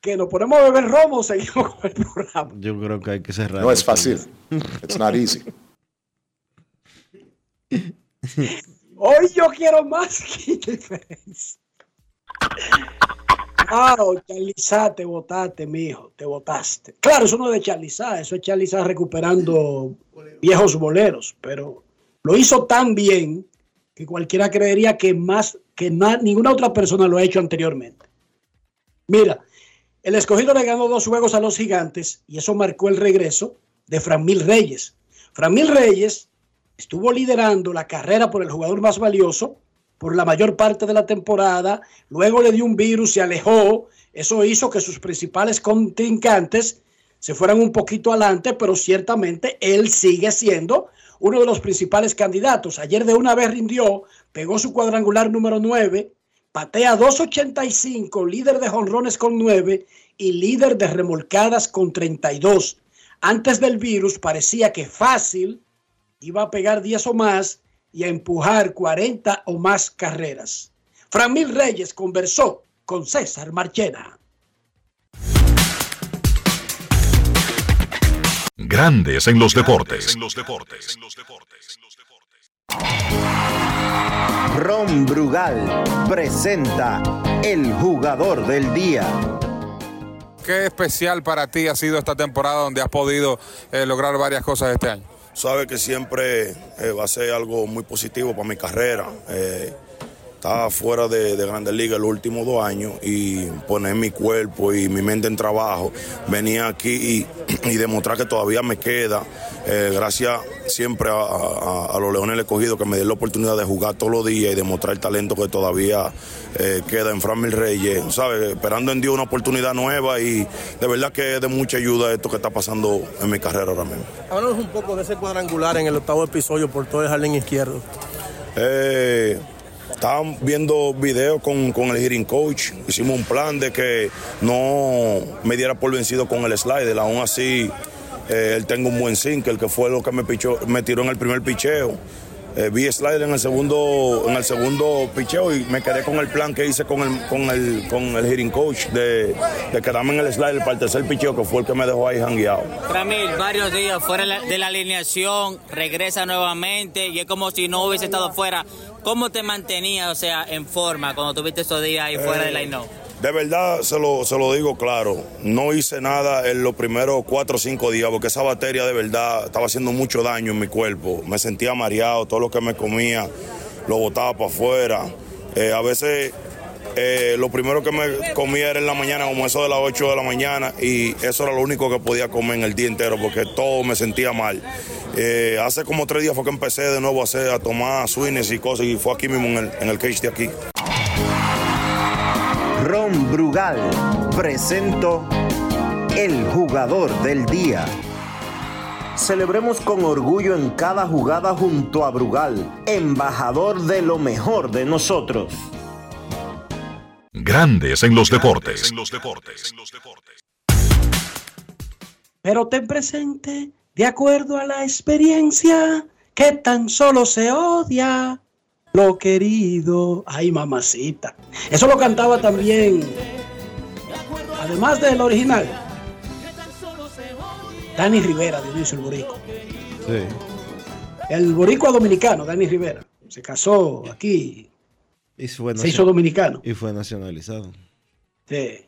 que nos ponemos a beber romo o seguimos con el programa. Yo creo que hay que cerrar. No es fácil. It's not easy. Hoy yo quiero más que indiferencia. Wow, Charliza, te votaste, mijo, te votaste. Claro, eso no es de Charliza, eso es Charliza recuperando viejos boleros, pero lo hizo tan bien que cualquiera creería que más que na- ninguna otra persona lo ha hecho anteriormente. Mira, el escogido le ganó dos juegos a los gigantes y eso marcó el regreso de Framil Reyes. Framil Reyes estuvo liderando la carrera por el jugador más valioso por la mayor parte de la temporada, luego le dio un virus, se alejó, eso hizo que sus principales contrincantes se fueran un poquito adelante, pero ciertamente él sigue siendo uno de los principales candidatos. Ayer de una vez rindió, pegó su cuadrangular número 9, patea 2.85, líder de jonrones con 9 y líder de remolcadas con 32. Antes del virus parecía que fácil iba a pegar 10 o más y a empujar 40 o más carreras. Framil Reyes conversó con César Marchena. Grandes en los deportes. Ron Brugal presenta el jugador del día. ¿Qué especial para ti ha sido esta temporada donde has podido eh, lograr varias cosas este año? Sabe que siempre eh, va a ser algo muy positivo para mi carrera. Eh, estaba fuera de, de Grandes Ligas los últimos dos años y poner mi cuerpo y mi mente en trabajo, venir aquí y, y demostrar que todavía me queda, eh, gracias siempre a, a- a los Leones del Escogido que me den la oportunidad de jugar todos los días y demostrar el talento que todavía eh, queda en Fran Mil Reyes, ¿sabes? Esperando en Dios una oportunidad nueva y de verdad que es de mucha ayuda esto que está pasando en mi carrera ahora mismo. Háblanos un poco de ese cuadrangular en el octavo episodio por todo el jardín izquierdo. Eh, estaban viendo videos con, con el hitting coach. Hicimos un plan de que no me diera por vencido con el slider. Aún así, eh, él tengo un buen sinker, que fue lo que me, pichó, me tiró en el primer picheo. Eh, vi slider en el segundo en el segundo picheo y me quedé con el plan que hice con el con el con el hitting coach de, de quedarme en el slider para el tercer picheo que fue el que me dejó ahí jangueado. Ramil, varios días fuera la- de la alineación, regresa nuevamente y es como si no hubiese estado fuera. ¿Cómo te mantenías, o sea, en forma cuando tuviste esos días ahí fuera del Eh, line-up? De verdad, se lo, se lo digo claro, no hice nada en los primeros cuatro o cinco días porque esa batería de verdad estaba haciendo mucho daño en mi cuerpo. Me sentía mareado, todo lo que me comía lo botaba para afuera. Eh, a veces eh, lo primero que me comía era en la mañana, como eso de las 8 de la mañana, y eso era lo único que podía comer en el día entero porque todo me sentía mal. Eh, hace como tres días fue que empecé de nuevo a, hacer, a tomar swings y cosas, y fue aquí mismo en el, en el cage de aquí. Brugal presento el jugador del día. Celebremos con orgullo en cada jugada junto a Brugal, embajador de lo mejor de nosotros. Grandes en los deportes. Pero ten presente, de acuerdo a la experiencia, que tan solo se odia lo querido. Ay, mamacita. Eso lo cantaba también, además del original, Dani Rivera, Dionisio el Borico. Sí. El boricua dominicano, Dani Rivera. Se casó aquí. Y fue Se hizo dominicano. Y fue nacionalizado. Sí.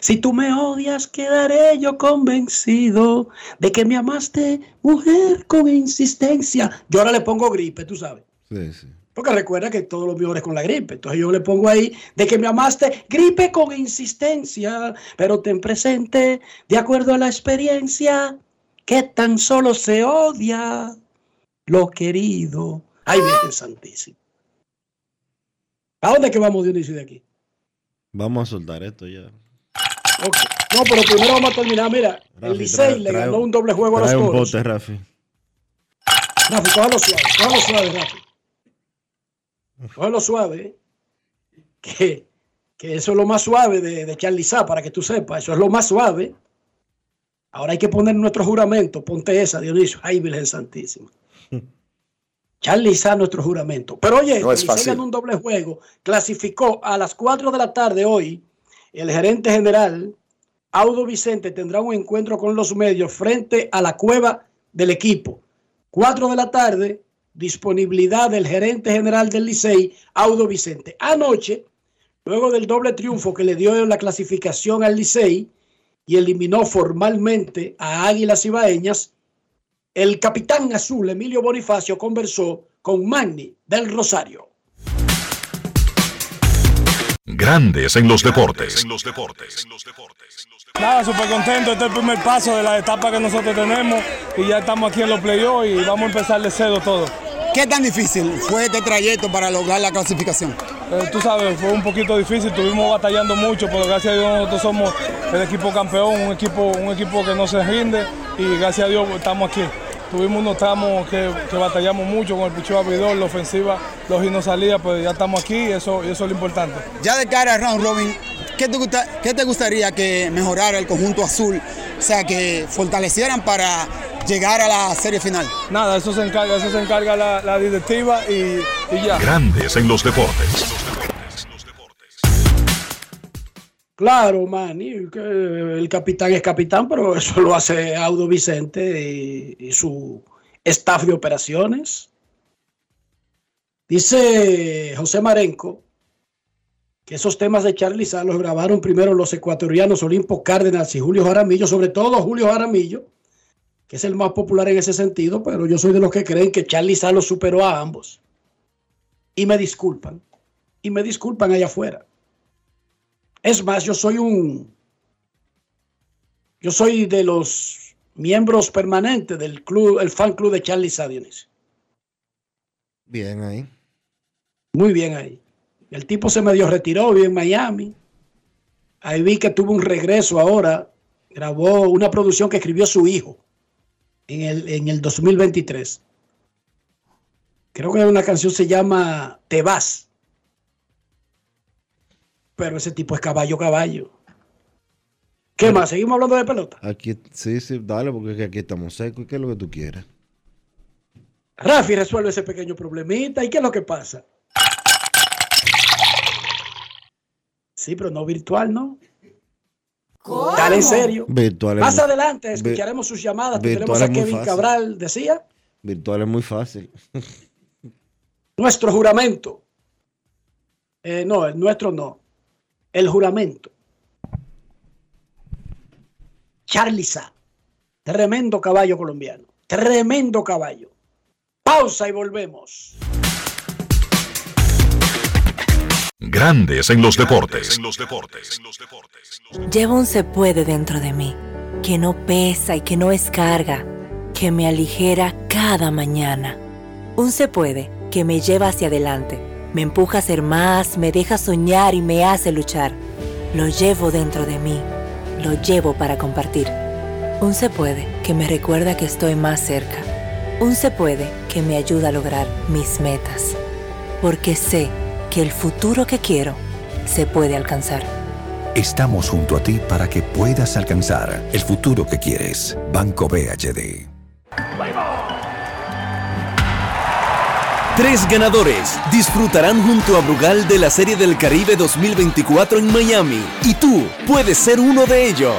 Si tú me odias, quedaré yo convencido de que me amaste, mujer, con insistencia. Yo ahora le pongo gripe, tú sabes. Sí, sí. Porque recuerda que todo lo mejor es con la gripe. Entonces yo le pongo ahí de que me amaste, gripe con insistencia, pero ten presente, de acuerdo a la experiencia, que tan solo se odia lo querido. Ay, Virgen Santísima. ¿A dónde es que vamos, Dionisio, de aquí? Vamos a soltar esto ya. Ok. No, pero primero vamos a terminar. Mira, el Rafi, Licey trae- le ganó un- doble juego a los Trae un bote, Rafi. Rafi, cógelo suave, cógelo suave, Rafi. Cógelo suave. ¿eh? Que, que eso es lo más suave de, de Charlie Sá, para que tú sepas. Eso es lo más suave. Ahora hay que poner nuestro juramento. Ponte esa, Dionisio. Ay, Virgen Santísima. Charlie Sá, nuestro juramento. Pero oye, No es fácil. un doble juego. Clasificó a las 4 de la tarde hoy. El gerente general, Audo Vicente, tendrá un encuentro con los medios frente a la cueva del equipo. 4 de la tarde, disponibilidad del gerente general del Licey, Audo Vicente. Anoche, luego del doble triunfo que le dio la clasificación al Licey y eliminó formalmente a Águilas Ibaeñas, el capitán azul Emilio Bonifacio conversó con Magni del Rosario. Grandes en los deportes. Nada, súper contento. Este es el primer paso de la etapa que nosotros tenemos y ya estamos aquí en los playoffs y vamos a empezar de cero todo. ¿Qué tan difícil fue este trayecto para lograr la clasificación? Eh, tú sabes, fue un poquito difícil, estuvimos batallando mucho, pero gracias a Dios nosotros somos el equipo campeón, un equipo, un equipo que no se rinde y gracias a Dios estamos aquí. Tuvimos unos tramos que, que batallamos mucho con el picheo abridor, la ofensiva, los y no salía, pero ya estamos aquí y eso, y eso es lo importante. Ya de cara a round robin, ¿qué te, gusta- qué te gustaría que mejorara el conjunto azul? O sea, que fortalecieran para llegar a la serie final. Nada, eso se encarga, eso se encarga la, la directiva y, y ya. Grandes en los deportes. Claro, Manny, el capitán es capitán, pero eso lo hace Audo Vicente y, su staff de operaciones. Dice José Marenco que esos temas de Charlie Sá los grabaron primero los ecuatorianos Olimpo Cárdenas y Julio Jaramillo, sobre todo Julio Jaramillo, que es el más popular en ese sentido, pero yo soy de los que creen que Charlie Sá superó a ambos. Y me disculpan, y me disculpan allá afuera. Es más, yo soy un. Yo soy de los miembros permanentes del club, el fan club de Charlie Sá, Dionisio. Bien ahí. Muy bien ahí. El tipo se medio retiró, vive en Miami. Ahí vi que tuvo un regreso ahora. Grabó una producción que escribió su hijo en el, en el 2023. Creo que una canción se llama Te vas. Pero ese tipo es caballo, caballo. ¿Qué más? ¿Seguimos hablando de pelota? Aquí, sí, sí, dale, porque aquí estamos secos. ¿Qué es lo que tú quieres? Rafi resuelve ese pequeño problemita. ¿Y qué es lo que pasa? Sí, pero no virtual, ¿no? ¿Cómo? Dale en serio. Virtual es Más muy- adelante escucharemos sus llamadas. Tendremos a Kevin fácil. Cabral, decía. Virtual es muy fácil. Nuestro juramento. Eh, no, el nuestro no. El juramento. Charlie Sá. Tremendo caballo colombiano. Tremendo caballo. Pausa y volvemos. Grandes en los deportes. Llevo un se puede dentro de mí, que no pesa y que no es carga, que me aligera cada mañana. Un se puede que me lleva hacia adelante, me empuja a ser más, me deja soñar y me hace luchar. Lo llevo dentro de mí, lo llevo para compartir. Un se puede que me recuerda que estoy más cerca. Un se puede que me ayuda a lograr mis metas. Porque sé que el futuro que quiero se puede alcanzar. Estamos junto a ti para que puedas alcanzar el futuro que quieres. Banco BHD. Tres ganadores disfrutarán junto a Brugal de la Serie del Caribe 2024 en Miami y tú puedes ser uno de ellos.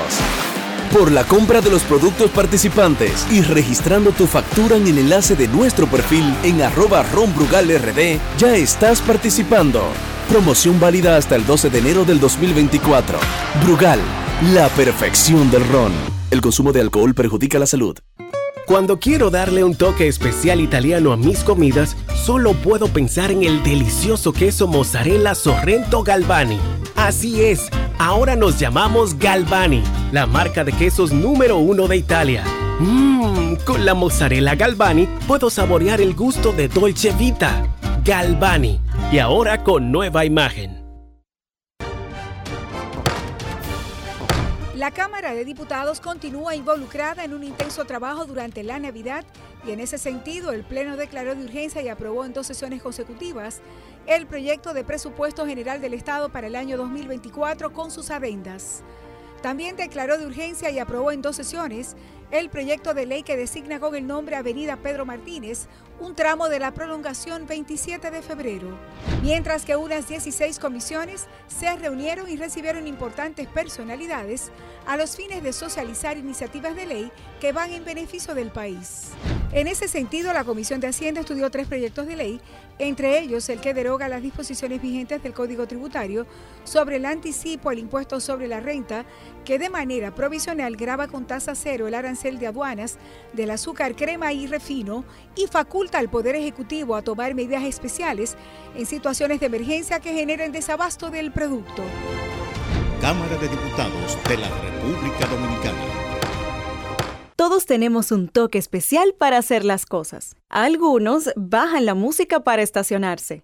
Por la compra de los productos participantes y registrando tu factura en el enlace de nuestro perfil en arroba ronbrugalrd, ya estás participando. Promoción válida hasta el 12 de enero del 2024. Brugal, la perfección del ron. El consumo de alcohol perjudica la salud. Cuando quiero darle un toque especial italiano a mis comidas, solo puedo pensar en el delicioso queso mozzarella Sorrento Galvani. Así es, ahora nos llamamos Galvani, la marca de quesos número uno de Italia. Mmm, con la mozzarella Galvani puedo saborear el gusto de Dolce Vita. Galvani, y ahora con nueva imagen. La Cámara de Diputados continúa involucrada en un intenso trabajo durante la Navidad y en ese sentido el Pleno declaró de urgencia y aprobó en dos sesiones consecutivas el proyecto de presupuesto general del Estado para el año 2024 con sus adendas. También declaró de urgencia y aprobó en dos sesiones el proyecto de ley que designa con el nombre Avenida Pedro Martínez un tramo de la prolongación 27 de febrero. Mientras que unas 16 comisiones se reunieron y recibieron importantes personalidades a los fines de socializar iniciativas de ley que van en beneficio del país. En ese sentido, la Comisión de Hacienda estudió tres proyectos de ley, entre ellos el que deroga las disposiciones vigentes del Código Tributario sobre el anticipo al impuesto sobre la renta, que de manera provisional graba con tasa cero el arancel de aduanas del azúcar, crema y refino y faculta al Poder Ejecutivo a tomar medidas especiales en situaciones de emergencia que generen desabasto del producto. Cámara de Diputados de la República Dominicana. Todos tenemos un toque especial para hacer las cosas. Algunos bajan la música para estacionarse.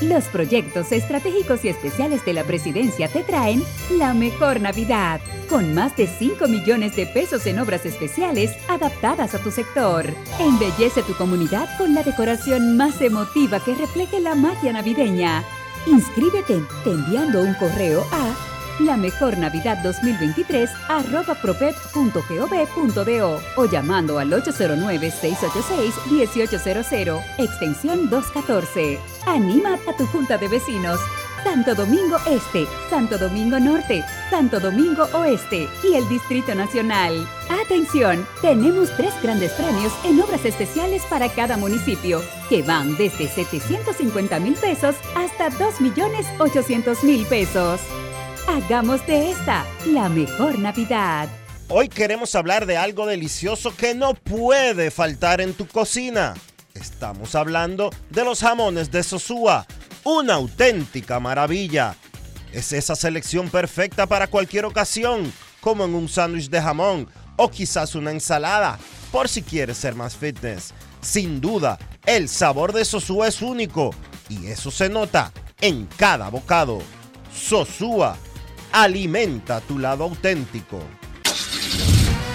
Los proyectos estratégicos y especiales de la presidencia te traen la mejor Navidad, con más de 5 millones de pesos en obras especiales adaptadas a tu sector. Embellece tu comunidad con la decoración más emotiva que refleje la magia navideña. Inscríbete enviando un correo a la mejor Navidad 2023 arroba propep.gov.do o llamando al 809-686-1800, extensión 214. Anima a tu junta de vecinos. Santo Domingo Este, Santo Domingo Norte, Santo Domingo Oeste y el Distrito Nacional. Atención, tenemos tres grandes premios en obras especiales para cada municipio, que van desde 750 mil pesos hasta 2 millones 800 mil pesos. Hagamos de esta la mejor Navidad. Hoy queremos hablar de algo delicioso que no puede faltar en tu cocina. Estamos hablando de los jamones de Sosúa, una auténtica maravilla. Es esa selección perfecta para cualquier ocasión, como en un sándwich de jamón o quizás una ensalada, por si quieres ser más fitness. Sin duda, el sabor de Sosúa es único y eso se nota en cada bocado. Sosúa, alimenta tu lado auténtico.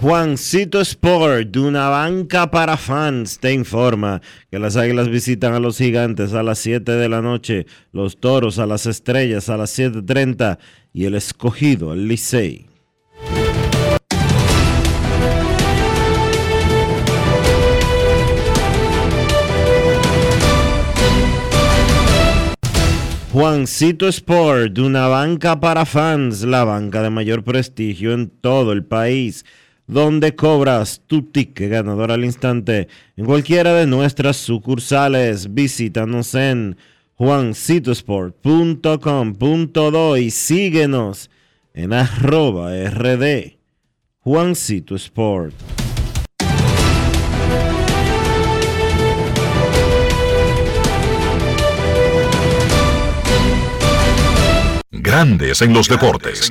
Juancito Sport, de una banca para fans, te informa que las águilas visitan a los gigantes a las 7 de la noche, los toros a las estrellas a las 7.30 y el escogido, el Licey. Juancito Sport, de una banca para fans, la banca de mayor prestigio en todo el país donde cobras tu ticket ganador al instante en cualquiera de nuestras sucursales. Visítanos en juancitosport.com.do y síguenos en arroba rd Juancito Sport. Grandes en los deportes.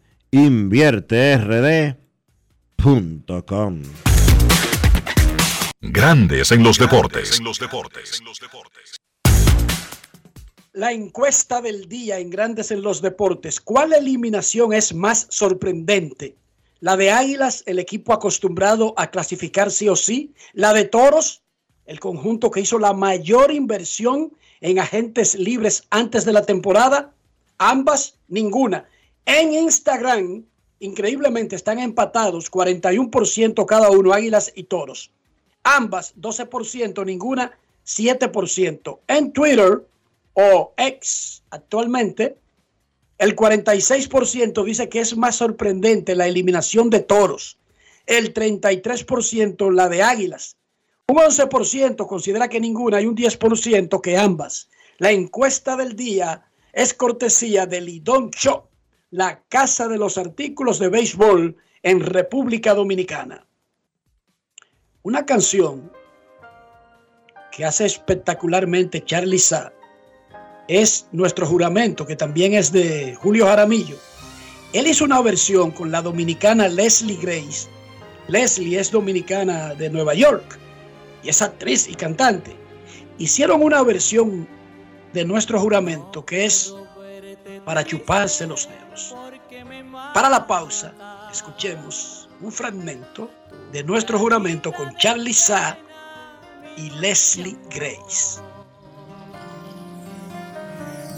invierterd.com. Grandes en los deportes. La encuesta del día en Grandes en los deportes. ¿Cuál eliminación es más sorprendente? ¿La de Águilas, el equipo acostumbrado a clasificar sí o sí? ¿La de Toros, el conjunto que hizo la mayor inversión en agentes libres antes de la temporada? Ambas, ninguna. En Instagram, increíblemente, están empatados 41% cada uno, Águilas y Toros. Ambas 12%, ninguna 7%. En Twitter o X, actualmente, el 46% dice que es más sorprendente la eliminación de toros, el 33% la de águilas, un 11% considera que ninguna y un 10% que ambas. La encuesta del día es cortesía de Lidón Show, la casa de los artículos de béisbol en República Dominicana. Una canción que hace espectacularmente Charlie Sa es Nuestro Juramento, que también es de Julio Jaramillo. Él hizo una versión con la dominicana Leslie Grace. Leslie es dominicana de Nueva York y es actriz y cantante. Hicieron una versión de Nuestro Juramento que es para chuparse los dedos. Para la pausa, escuchemos un fragmento de Nuestro Juramento con Charlie Sa y Leslie Grace.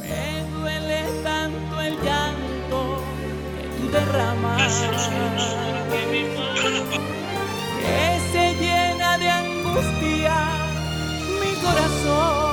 Me duele tanto el llanto que tú derramas. Que se llena de angustia mi corazón.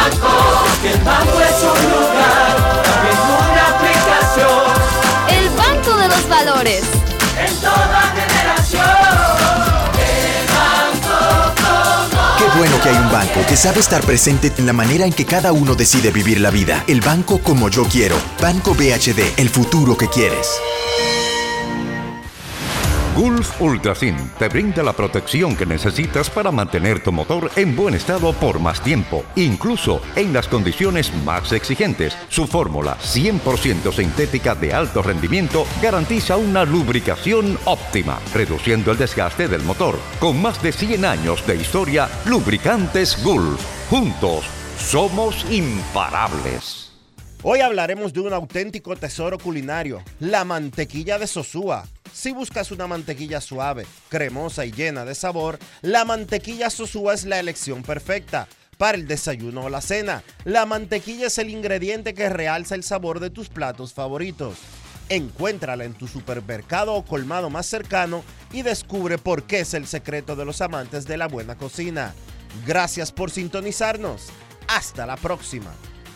Banco. Que el banco es un lugar, también una aplicación. El Banco de los Valores. En toda generación. El banco como Qué bueno que hay un banco que sabe estar presente en la manera en que cada uno decide vivir la vida. El banco como yo quiero. Banco BHD, el futuro que quieres. Gulf Ultrasin te brinda la protección que necesitas para mantener tu motor en buen estado por más tiempo, incluso en las condiciones más exigentes. Su fórmula 100% sintética de alto rendimiento garantiza una lubricación óptima, reduciendo el desgaste del motor. Con más de 100 años de historia, Lubricantes Gulf. Juntos, somos imparables. Hoy hablaremos de un auténtico tesoro culinario, la mantequilla de Sosúa. Si buscas una mantequilla suave, cremosa y llena de sabor, la mantequilla Sosúa es la elección perfecta. Para el desayuno o la cena, la mantequilla es el ingrediente que realza el sabor de tus platos favoritos. Encuéntrala en tu supermercado o colmado más cercano y descubre por qué es el secreto de los amantes de la buena cocina. Gracias por sintonizarnos. Hasta la próxima.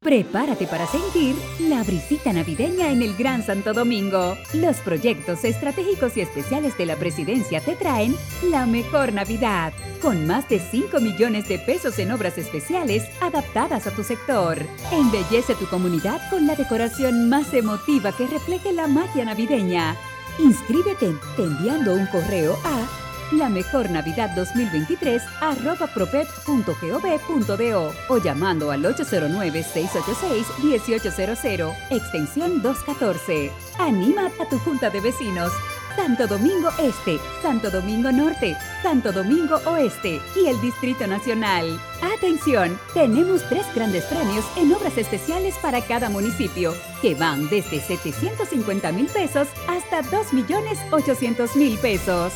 Prepárate para sentir la brisita navideña en el Gran Santo Domingo. Los proyectos estratégicos y especiales de la presidencia te traen la mejor Navidad, con más de 5 millones de pesos en obras especiales adaptadas a tu sector. Embellece tu comunidad con la decoración más emotiva que refleje la magia navideña. Inscríbete enviando un correo a la mejor Navidad 2023 arroba propep.gov.do o llamando al 809-686-1800, extensión 214. Anima a tu junta de vecinos. Santo Domingo Este, Santo Domingo Norte, Santo Domingo Oeste y el Distrito Nacional. Atención, tenemos tres grandes premios en obras especiales para cada municipio, que van desde 750 mil pesos hasta 2 millones 800 mil pesos.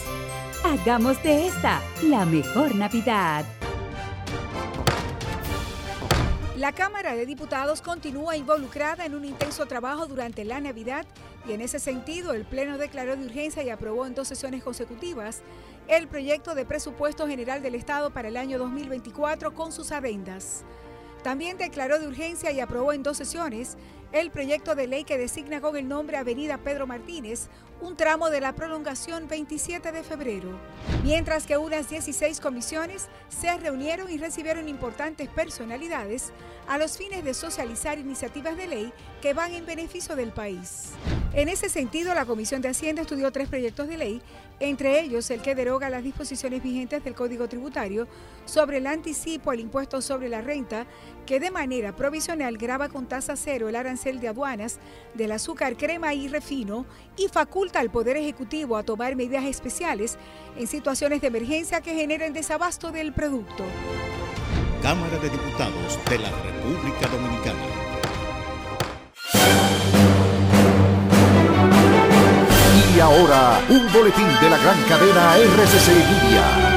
Hagamos de esta la mejor Navidad. La Cámara de Diputados continúa involucrada en un intenso trabajo durante la Navidad y en ese sentido el Pleno declaró de urgencia y aprobó en dos sesiones consecutivas el proyecto de presupuesto general del Estado para el año 2024 con sus adendas. También declaró de urgencia y aprobó en dos sesiones el proyecto de ley que designa con el nombre Avenida Pedro Martínez un tramo de la prolongación 27 de febrero, mientras que unas 16 comisiones se reunieron y recibieron importantes personalidades a los fines de socializar iniciativas de ley que van en beneficio del país. En ese sentido, la Comisión de Hacienda estudió tres proyectos de ley, entre ellos el que deroga las disposiciones vigentes del Código Tributario sobre el anticipo al impuesto sobre la renta, que de manera provisional graba con tasa cero el arancel de aduanas del azúcar, crema y refino y faculta al Poder Ejecutivo a tomar medidas especiales en situaciones de emergencia que generen desabasto del producto. Cámara de Diputados de la República Dominicana. Y ahora, un boletín de la gran cadena RCC Media.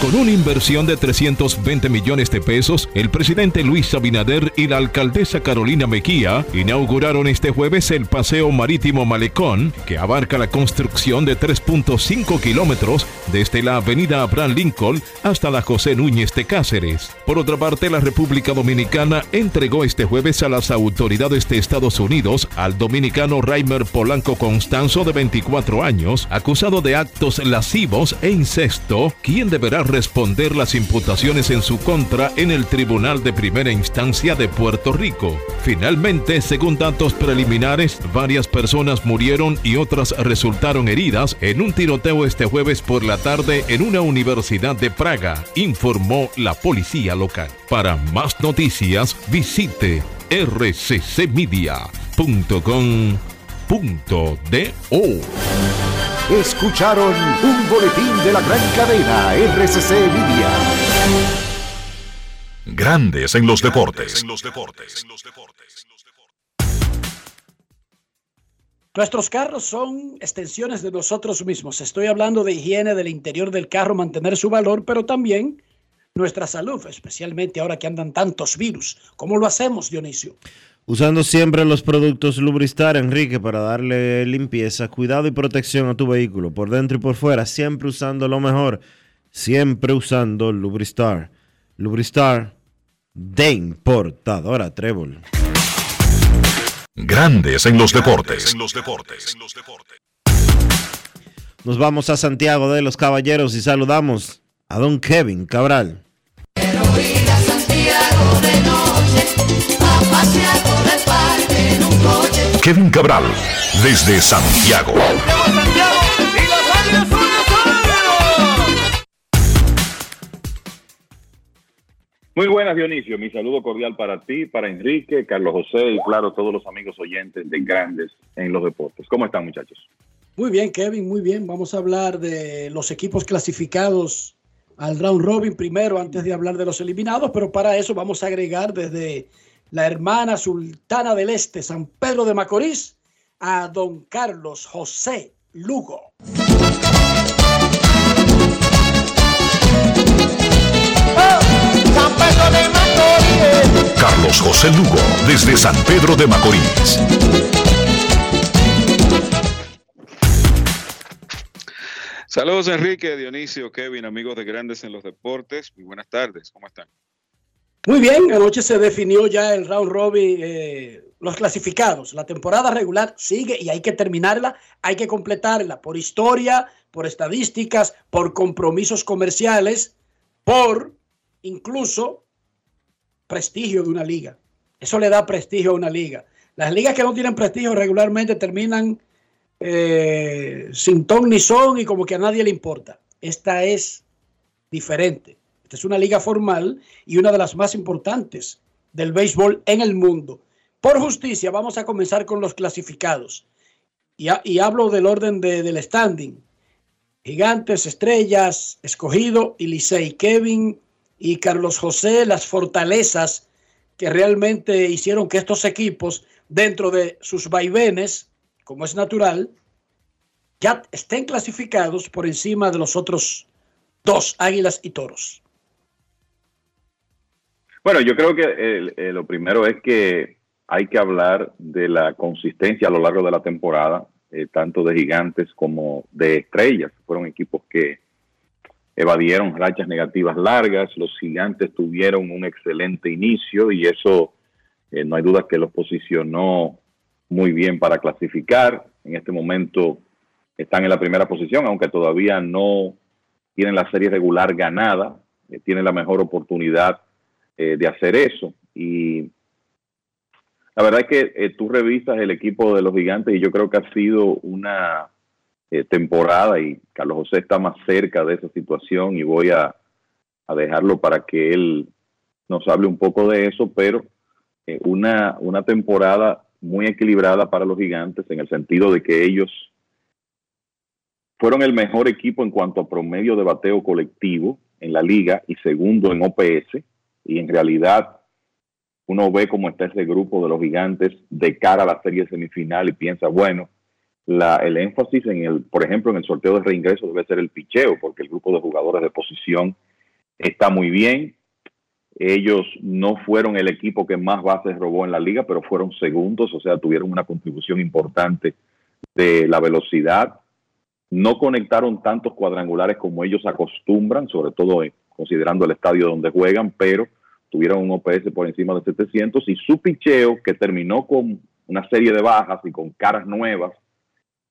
Con una inversión de 320 millones de pesos, el presidente Luis Abinader y la alcaldesa Carolina Mejía inauguraron este jueves el Paseo Marítimo Malecón, que abarca la construcción de 3.5 kilómetros desde la avenida Abraham Lincoln hasta la José Núñez de Cáceres. Por otra parte, la República Dominicana entregó este jueves a las autoridades de Estados Unidos al dominicano Raimer Polanco Constanzo de 24 años, acusado de actos lascivos e incesto, quien deberá responder las imputaciones en su contra en el Tribunal de Primera Instancia de Puerto Rico. Finalmente, según datos preliminares, varias personas murieron y otras resultaron heridas en un tiroteo este jueves por la tarde en una universidad de Praga, informó la policía local. Para más noticias, visite rccmedia.com.do. Escucharon un boletín de la gran cadena RCC Media. Grandes en los deportes. Nuestros carros son extensiones de nosotros mismos. Estoy hablando de higiene del interior del carro, mantener su valor, pero también nuestra salud, especialmente ahora que andan tantos virus. ¿Cómo lo hacemos, Dionisio? Usando siempre los productos Lubristar, Enrique, para darle limpieza, cuidado y protección a tu vehículo, por dentro y por fuera, siempre usando lo mejor. siempre usando Lubristar. Lubristar de importadora Trébol. Grandes en los deportes. Nos vamos a Santiago de los Caballeros y saludamos a don Kevin Cabral. Kevin Cabral, desde Santiago. Muy buenas, Dionisio. Mi saludo cordial para ti, para Enrique, Carlos José y, claro, todos los amigos oyentes de Grandes en los Deportes. ¿Cómo están, muchachos? Muy bien, Kevin, muy bien. Vamos a hablar de los equipos clasificados al round robin primero antes de hablar de los eliminados, pero para eso vamos a agregar desde la hermana sultana del este, San Pedro de Macorís, a don Carlos José Lugo. Carlos José Lugo, desde San Pedro de Macorís. Saludos Enrique, Dionisio, Kevin, amigos de Grandes en los Deportes. Muy buenas tardes, ¿cómo están? Muy bien, anoche se definió ya el round robin, eh, los clasificados. La temporada regular sigue y hay que terminarla, hay que completarla por historia, por estadísticas, por compromisos comerciales, por incluso prestigio de una liga. Eso le da prestigio a una liga. Las ligas que no tienen prestigio regularmente terminan eh, sin ton ni son y como que a nadie le importa. Esta es diferente. Esta es una liga formal y una de las más importantes del béisbol en el mundo. Por justicia, vamos a comenzar con los clasificados. Y, ha- y hablo del orden de- del standing. Gigantes, Estrellas, Escogido y. Kevin y Carlos José, las fortalezas que realmente hicieron que estos equipos, dentro de sus vaivenes, como es natural, ya estén clasificados por encima de los otros dos, Águilas y Toros. Bueno, yo creo que eh, lo primero es que hay que hablar de la consistencia a lo largo de la temporada, eh, tanto de gigantes como de estrellas. Fueron equipos que evadieron rachas negativas largas, los gigantes tuvieron un excelente inicio y eso eh, no hay duda que los posicionó muy bien para clasificar. En este momento están en la primera posición, aunque todavía no tienen la serie regular ganada, eh, tienen la mejor oportunidad eh, de hacer eso. Y la verdad es que eh, tú revisas el equipo de los gigantes y yo creo que ha sido una eh, temporada y Carlos José está más cerca de esa situación y voy a, a dejarlo para que él nos hable un poco de eso, pero una, una temporada muy equilibrada para los gigantes en el sentido de que ellos fueron el mejor equipo en cuanto a promedio de bateo colectivo en la liga y segundo en OPS y en realidad uno ve cómo está ese grupo de los gigantes de cara a la serie semifinal y piensa, bueno, la, el énfasis en el, por ejemplo, en el sorteo de reingreso debe ser el picheo, porque el grupo de jugadores de posición está muy bien. Ellos no fueron el equipo que más bases robó en la liga, pero fueron segundos, o sea, tuvieron una contribución importante de la velocidad. No conectaron tantos cuadrangulares como ellos acostumbran, sobre todo considerando el estadio donde juegan, pero tuvieron un OPS por encima de 700 y su picheo, que terminó con una serie de bajas y con caras nuevas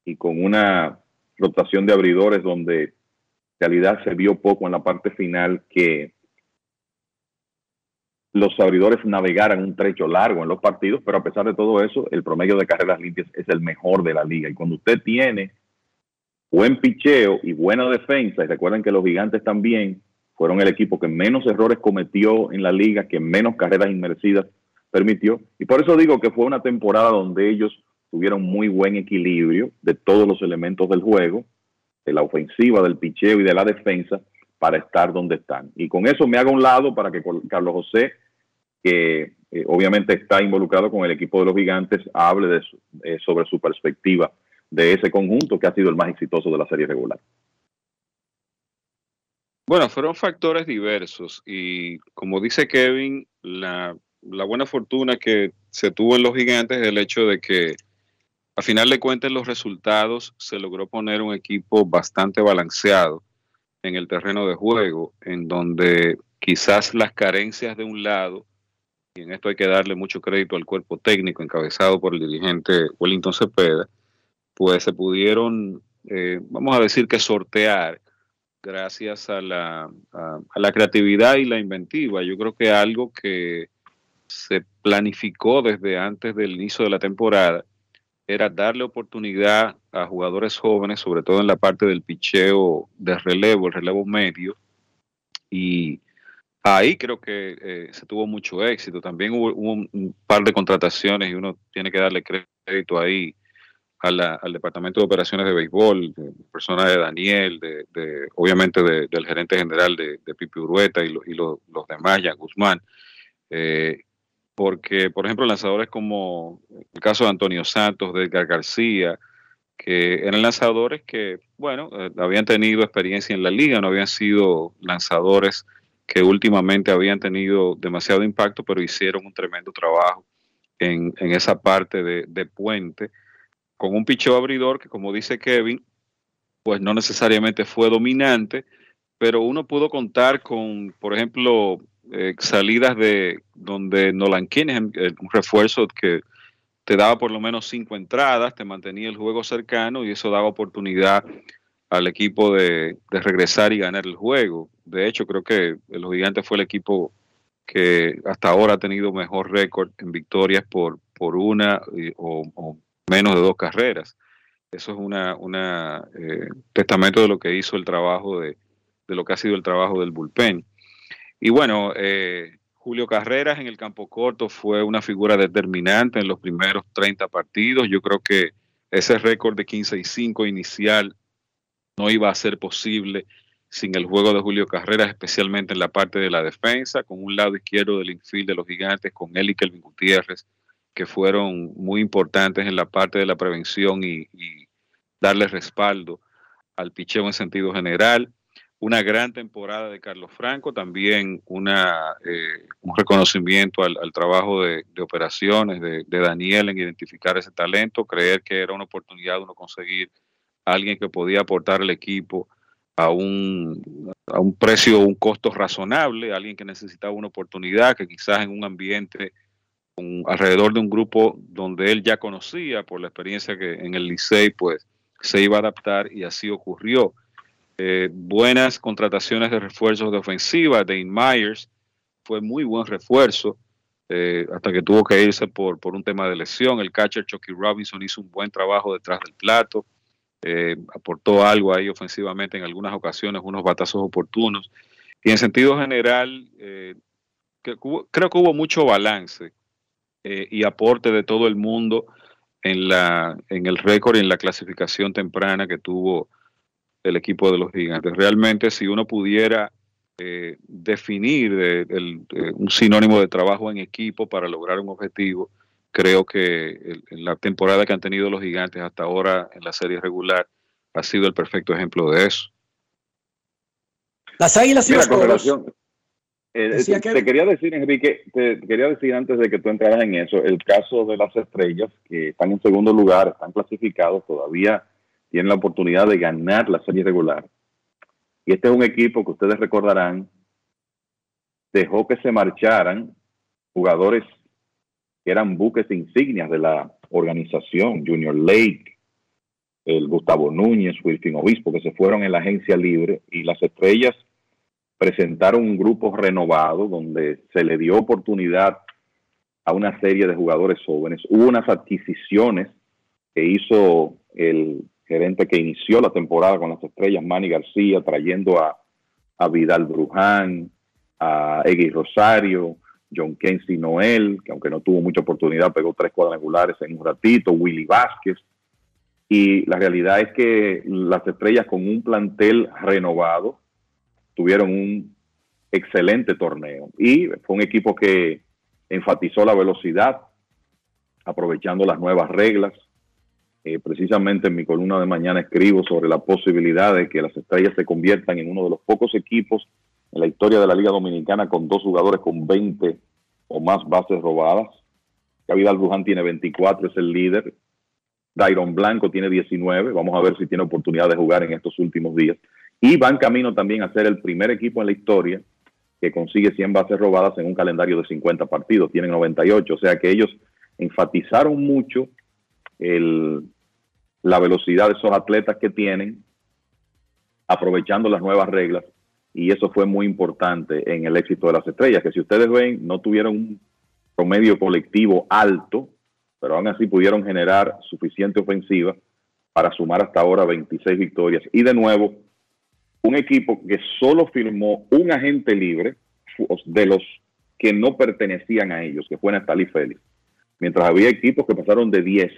y con una rotación de abridores donde en realidad se vio poco en la parte final que los abridores navegaran un trecho largo en los partidos, pero a pesar de todo eso, el promedio de carreras limpias es el mejor de la liga. Y cuando usted tiene buen picheo y buena defensa, y recuerden que los gigantes también fueron el equipo que menos errores cometió en la liga, que menos carreras inmercidas permitió. Y por eso digo que fue una temporada donde ellos tuvieron muy buen equilibrio de todos los elementos del juego, de la ofensiva, del picheo y de la defensa, para estar donde están. Y con eso me hago un lado para que Carlos José, que eh, obviamente está involucrado con el equipo de los gigantes, hable de eh, sobre su perspectiva de ese conjunto que ha sido el más exitoso de la serie regular. Bueno, fueron factores diversos y como dice Kevin, la, la buena fortuna que se tuvo en los gigantes es el hecho de que a final de cuentas los resultados se logró poner un equipo bastante balanceado en el terreno de juego, en donde quizás las carencias de un lado, y en esto hay que darle mucho crédito al cuerpo técnico encabezado por el dirigente Wellington Cepeda, pues se pudieron, eh, vamos a decir que sortear gracias a la, a, a la creatividad y la inventiva. Yo creo que algo que se planificó desde antes del inicio de la temporada era darle oportunidad a jugadores jóvenes, sobre todo en la parte del picheo de relevo, el relevo medio, y ahí creo que eh, se tuvo mucho éxito. También hubo, un, par de contrataciones y uno tiene que darle crédito ahí al Departamento de Operaciones de Béisbol, de persona de Daniel, de, obviamente de- del gerente general de, Pipi Urueta y, lo- y lo- los demás, Jan Guzmán. Eh, porque, por ejemplo, lanzadores como el caso de Antonio Santos, de Edgar García, que eran lanzadores que, bueno, eh, habían tenido experiencia en la liga, no habían sido lanzadores que últimamente habían tenido demasiado impacto, pero hicieron un tremendo trabajo en, en esa parte de, de puente, con un picheo abridor que, como dice Kevin, pues no necesariamente fue dominante, pero uno pudo contar con, por ejemplo, eh, salidas de donde Nolan Kinham, eh, un refuerzo que te daba por lo menos cinco entradas, te mantenía el juego cercano y eso daba oportunidad al equipo de, regresar y ganar el juego. De hecho, creo que los Gigantes fue el equipo que hasta ahora ha tenido mejor récord en victorias por, por una y- o, menos de dos carreras. Eso es una, una eh, testamento de lo que hizo el trabajo de, de lo que ha sido el trabajo del bullpen. Y bueno, eh, Julio Carreras en el campo corto fue una figura determinante en los primeros 30 partidos. Yo creo que ese récord de 15 y 5 inicial no iba a ser posible sin el juego de Julio Carreras, especialmente en la parte de la defensa, con un lado izquierdo del infield de los gigantes, con él y Kelvin Gutiérrez, que fueron muy importantes en la parte de la prevención y, y darle respaldo al picheo en sentido general. Una gran temporada de Carlos Franco, también una, eh, un reconocimiento al, al trabajo de, de operaciones de, de Daniel en identificar ese talento, creer que era una oportunidad de uno conseguir a alguien que podía aportar al equipo a un, a un precio, un costo razonable, alguien que necesitaba una oportunidad, que quizás en un ambiente con- alrededor de un grupo donde él ya conocía por la experiencia que en el Licey, pues se iba a adaptar y así ocurrió. Eh, buenas contrataciones de refuerzos de ofensiva, Dane Myers fue muy buen refuerzo, eh, hasta que tuvo que irse por, por un tema de lesión. El catcher Chucky Robinson hizo un buen trabajo detrás del plato, eh, aportó algo ahí ofensivamente en algunas ocasiones, unos batazos oportunos. Y en sentido general, eh, creo que hubo mucho balance y aporte de todo el mundo en, la, en el récord y en la clasificación temprana que tuvo el equipo de los gigantes. Realmente, si uno pudiera eh, definir de- el- eh, un sinónimo de trabajo en equipo para lograr un objetivo, creo que el- en la temporada que han tenido los gigantes hasta ahora en la serie regular ha sido el perfecto ejemplo de eso. Las águilas y Mira, los relación- eh, te, que- te quería decir, Enrique, te quería decir antes de que tú entraras en eso, el caso de las estrellas que están en segundo lugar, están clasificados, todavía tienen la oportunidad de ganar la serie regular. Y este es un equipo que ustedes recordarán, dejó que se marcharan jugadores que eran buques insignias de la organización, Junior Lake, el Gustavo Núñez, Wilfin Obispo, que se fueron en la agencia libre y las estrellas presentaron un grupo renovado donde se le dio oportunidad a una serie de jugadores jóvenes. Hubo unas adquisiciones que hizo el gerente que inició la temporada con las estrellas, Manny García, trayendo a, a Vidal Bruján, a Eggy Rosario, John Kensi Noel, que aunque no tuvo mucha oportunidad, pegó tres cuadrangulares en un ratito, Willy Vázquez. Y la realidad es que las estrellas con un plantel renovado tuvieron un excelente torneo. Y fue un equipo que enfatizó la velocidad, aprovechando las nuevas reglas. Eh, precisamente en mi columna de mañana escribo sobre la posibilidad de que las estrellas se conviertan en uno de los pocos equipos en la historia de la Liga Dominicana con dos jugadores con 20 o más bases robadas. Vidal Bruján tiene 24, es el líder. Dairon Blanco tiene 19. Vamos a ver si tiene oportunidad de jugar en estos últimos días. y van camino también a ser el primer equipo en la historia que consigue 100 bases robadas en un calendario de 50 partidos, tienen 98, o sea que ellos enfatizaron mucho la velocidad de esos atletas que tienen, aprovechando las nuevas reglas, y eso fue muy importante en el éxito de las estrellas, que si ustedes ven, no tuvieron un promedio colectivo alto, pero aún así pudieron generar suficiente ofensiva para sumar hasta ahora 26 victorias. Y de nuevo, un equipo que solo firmó un agente libre de los que no pertenecían a ellos, que fue Nestalí Félix. Mientras había equipos que pasaron de 10,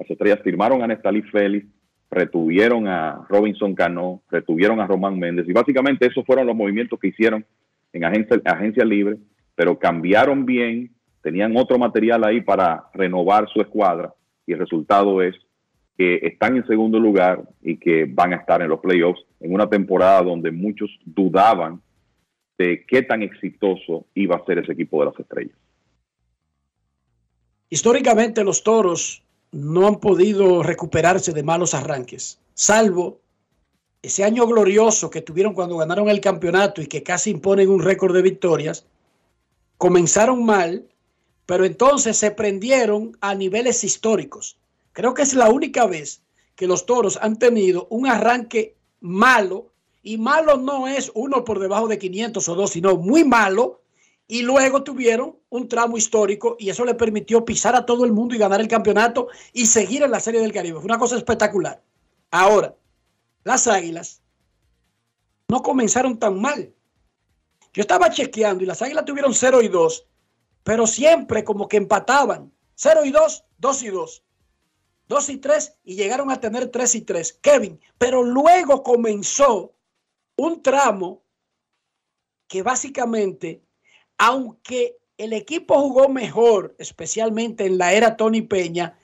las estrellas firmaron a Nestalí Félix, retuvieron a Robinson Cano, retuvieron a Román Méndez, y básicamente esos fueron los movimientos que hicieron en agencia, agencia libre, pero cambiaron bien, tenían otro material ahí para renovar su escuadra, y el resultado es que están en segundo lugar y que van a estar en los playoffs en una temporada donde muchos dudaban de qué tan exitoso iba a ser ese equipo de las estrellas. Históricamente los toros no han podido recuperarse de malos arranques, salvo ese año glorioso que tuvieron cuando ganaron el campeonato y que casi imponen un récord de victorias. Comenzaron mal, pero entonces se prendieron a niveles históricos. Creo que es la única vez que los toros han tenido un arranque malo, y malo no es uno por debajo de 500 o dos, sino muy malo, y luego tuvieron un tramo histórico y eso le permitió pisar a todo el mundo y ganar el campeonato y seguir en la Serie del Caribe. Fue una cosa espectacular. Ahora, las Águilas no comenzaron tan mal. Yo estaba chequeando y las Águilas tuvieron 0 y 2, pero siempre como que empataban. 0 y 2, 2 y 2. 2 y 3 y llegaron a tener 3 y 3. Kevin, pero luego comenzó un tramo que básicamente, aunque el equipo jugó mejor, especialmente en la era Tony Peña,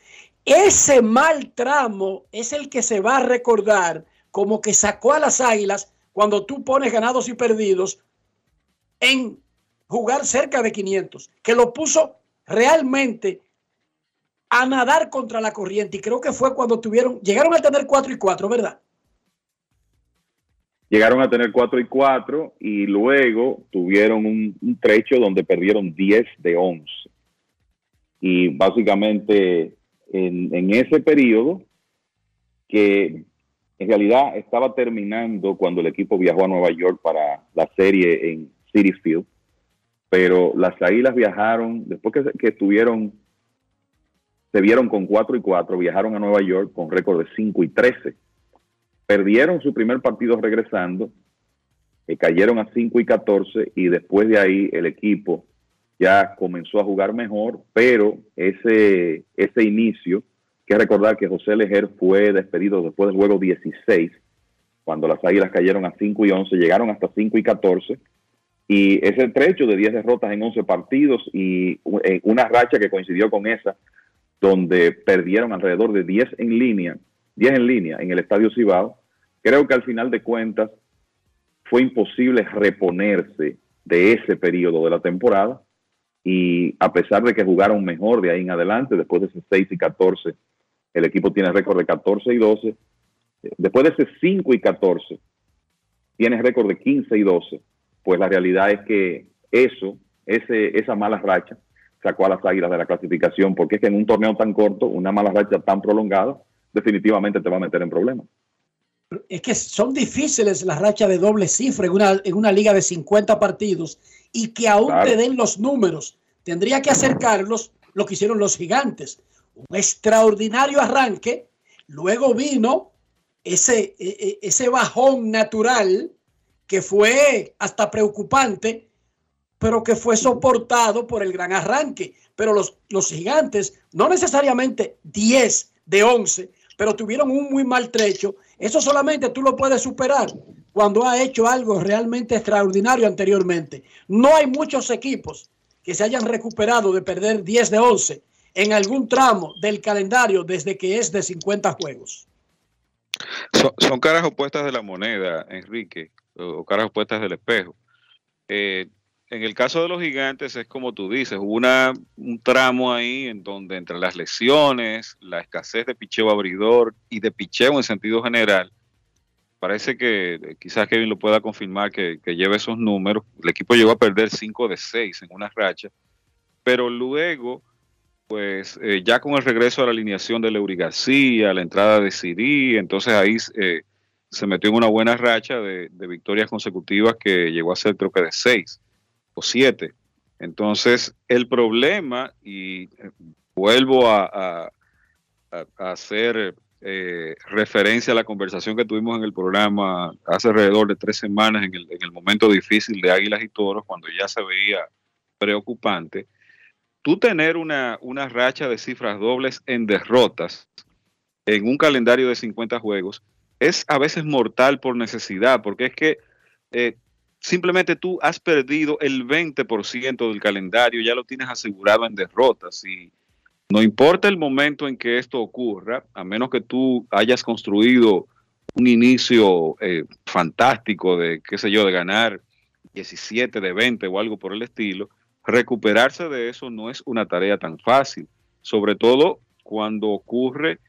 ese mal tramo es el que se va a recordar como que sacó a las águilas cuando tú pones ganados y perdidos en jugar cerca de 500, que lo puso realmente a nadar contra la corriente. Y creo que fue cuando tuvieron, llegaron a tener 4 y 4, ¿verdad? Llegaron a tener 4 y 4 y luego tuvieron un, trecho donde perdieron 10 de 11. Y básicamente en, ese periodo, que en realidad estaba terminando cuando el equipo viajó a Nueva York para la serie en City Field, pero las Águilas viajaron, después que, que estuvieron se vieron con 4 y 4, viajaron a Nueva York con récord de 5 y 13. Perdieron su primer partido regresando, cayeron a 5 y 14 y después de ahí el equipo ya comenzó a jugar mejor, pero ese, ese inicio, que recordar que José Lejer fue despedido después del juego 16, cuando las Águilas cayeron a 5 y 11, llegaron hasta 5 y 14, y ese trecho de 10 derrotas en 11 partidos y eh, una racha que coincidió con esa donde perdieron alrededor de 10 en línea, 10 en línea en el Estadio Cibao, creo que al final de cuentas fue imposible reponerse de ese periodo de la temporada y a pesar de que jugaron mejor de ahí en adelante, después de ese 6 y 14, el equipo tiene récord de 14 y 12, después de ese 5 y 14, tiene récord de 15 y 12, pues la realidad es que eso, ese, esa mala racha, sacó a las águilas de la clasificación, porque es que en un torneo tan corto, una mala racha tan prolongada, definitivamente te va a meter en problemas. Es que son difíciles las rachas de doble cifra en una, en una liga de 50 partidos y que aún te den los números. Tendría que acercarlos lo que hicieron los gigantes. Un extraordinario arranque, luego vino ese, e, e, ese bajón natural que fue hasta preocupante pero que fue soportado por el gran arranque. Pero los, los gigantes, no necesariamente 10 de 11, pero tuvieron un muy mal trecho. Eso solamente tú lo puedes superar cuando ha hecho algo realmente extraordinario anteriormente. No hay muchos equipos que se hayan recuperado de perder 10 de 11 en algún tramo del calendario desde que es de 50 juegos. Son, son caras opuestas de la moneda, Enrique, o caras opuestas del espejo. Eh, en el caso de los gigantes es como tú dices, una, un tramo ahí en donde entre las lesiones, la escasez de picheo abridor y de picheo en sentido general, parece que eh, quizás Kevin lo pueda confirmar que, que lleve esos números. El equipo llegó a perder 5 de 6 en una racha, pero luego, pues eh, ya con el regreso a la alineación de Leury García, la entrada de Siri, entonces ahí eh, se metió en una buena racha de, de victorias consecutivas que llegó a ser creo que de 6 o 7. Entonces, el problema, y eh, vuelvo a, hacer eh, referencia a la conversación que tuvimos en el programa hace alrededor de tres semanas, en el, en el momento difícil de Águilas y Toros, cuando ya se veía preocupante, tú tener una, una racha de cifras dobles en derrotas en un calendario de 50 juegos es a veces mortal por necesidad, porque es que eh, simplemente tú has perdido el 20% del calendario, ya lo tienes asegurado en derrotas y no importa el momento en que esto ocurra, a menos que tú hayas construido un inicio eh, fantástico de, qué sé yo, de ganar 17 de 20 o algo por el estilo, recuperarse de eso no es una tarea tan fácil, sobre todo cuando ocurre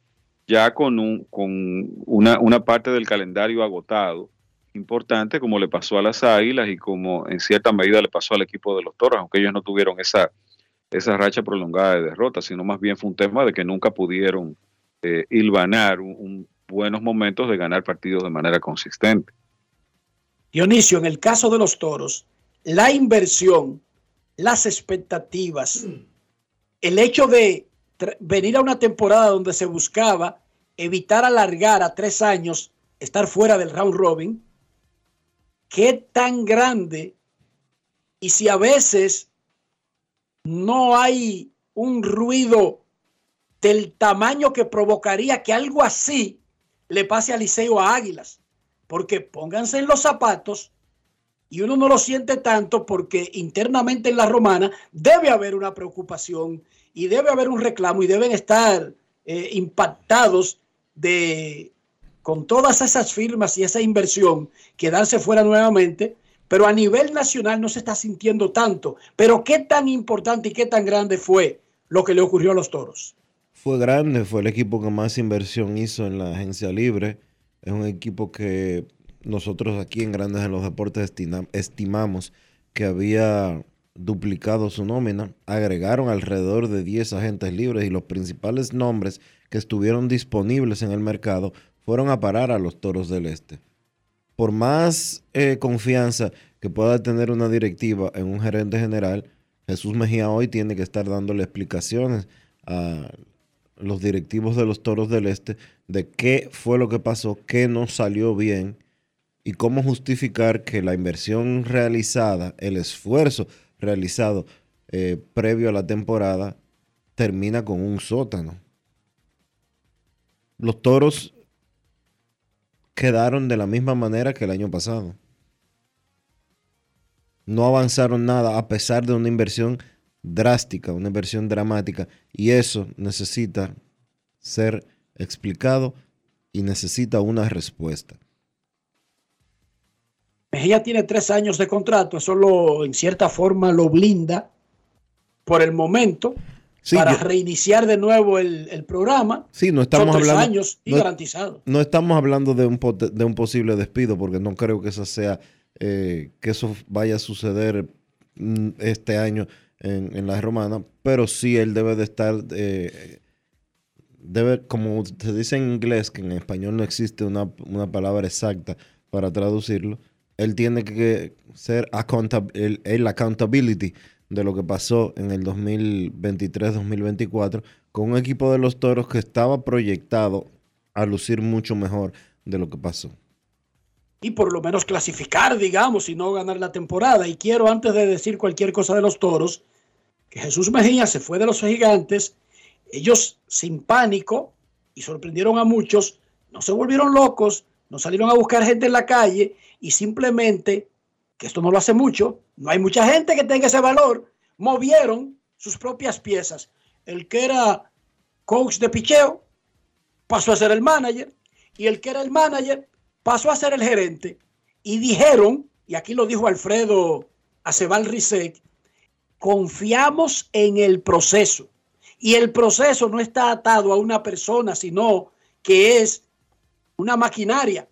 ya con, un, con una, una parte del calendario agotado importante, como le pasó a las Águilas y como en cierta medida le pasó al equipo de los Toros, aunque ellos no tuvieron esa, esa racha prolongada de derrotas, sino más bien fue un tema de que nunca pudieron eh, hilvanar un- buenos momentos de ganar partidos de manera consistente. Dionisio, en el caso de los toros, la inversión, las expectativas, el hecho de venir a una temporada donde se buscaba evitar alargar a tres años, estar fuera del round robin, qué tan grande y si a veces no hay un ruido del tamaño que provocaría que algo así le pase a Liceo a Águilas. Porque pónganse en los zapatos y uno no lo siente tanto porque internamente en la romana debe haber una preocupación y debe haber un reclamo y deben estar eh, impactados de con todas esas firmas y esa inversión quedarse fuera nuevamente, pero a nivel nacional no se está sintiendo tanto. Pero qué tan importante y qué tan grande fue lo que le ocurrió a los toros. Fue grande, fue el equipo que más inversión hizo en la agencia libre. Es un equipo que nosotros aquí en Grandes en los Deportes estima- estimamos que había duplicado su nómina. Agregaron alrededor de 10 agentes libres y los principales nombres que estuvieron disponibles en el mercado fueron a parar a los Toros del Este. Por más eh, confianza que pueda tener una directiva en un gerente general, Jesús Mejía hoy tiene que estar dándole explicaciones a los directivos de los Toros del Este de qué fue lo que pasó, qué no salió bien y cómo justificar que la inversión realizada, el esfuerzo realizado eh, previo a la temporada, termina con un sótano. Los Toros quedaron de la misma manera que el año pasado. No avanzaron nada a pesar de una inversión drástica, una inversión dramática. Y eso necesita ser explicado y necesita una respuesta. Mejía tiene tres años de contrato, eso lo, en cierta forma lo blinda por el momento para yo- reiniciar de nuevo el, el programa. Sí, no estamos Son tres hablando. años y no- garantizado. No estamos hablando de un, de un posible despido, porque no creo que eso sea, eh, que eso vaya a suceder mm, este año en, en la romana, pero sí él debe de estar, eh, debe, como se dice en inglés, que en español no existe una, una palabra exacta para traducirlo, él tiene que ser el, el accountability de lo que pasó en el 2023-2024 con un equipo de los toros que estaba proyectado a lucir mucho mejor de lo que pasó. y por lo menos clasificar, digamos, y no ganar la temporada. Y quiero, antes de decir cualquier cosa de los toros, que Jesús Mejía se fue de los gigantes, ellos sin pánico y sorprendieron a muchos, no se volvieron locos, no salieron a buscar gente en la calle y simplemente, que esto no lo hace mucho, no hay mucha gente que tenga ese valor, movieron sus propias piezas. El que era coach de picheo pasó a ser el manager y el que era el manager pasó a ser el gerente y dijeron, y aquí lo dijo Alfredo Acebal Rizek, confiamos en el proceso. Y el proceso no está atado a una persona, sino que es una maquinaria.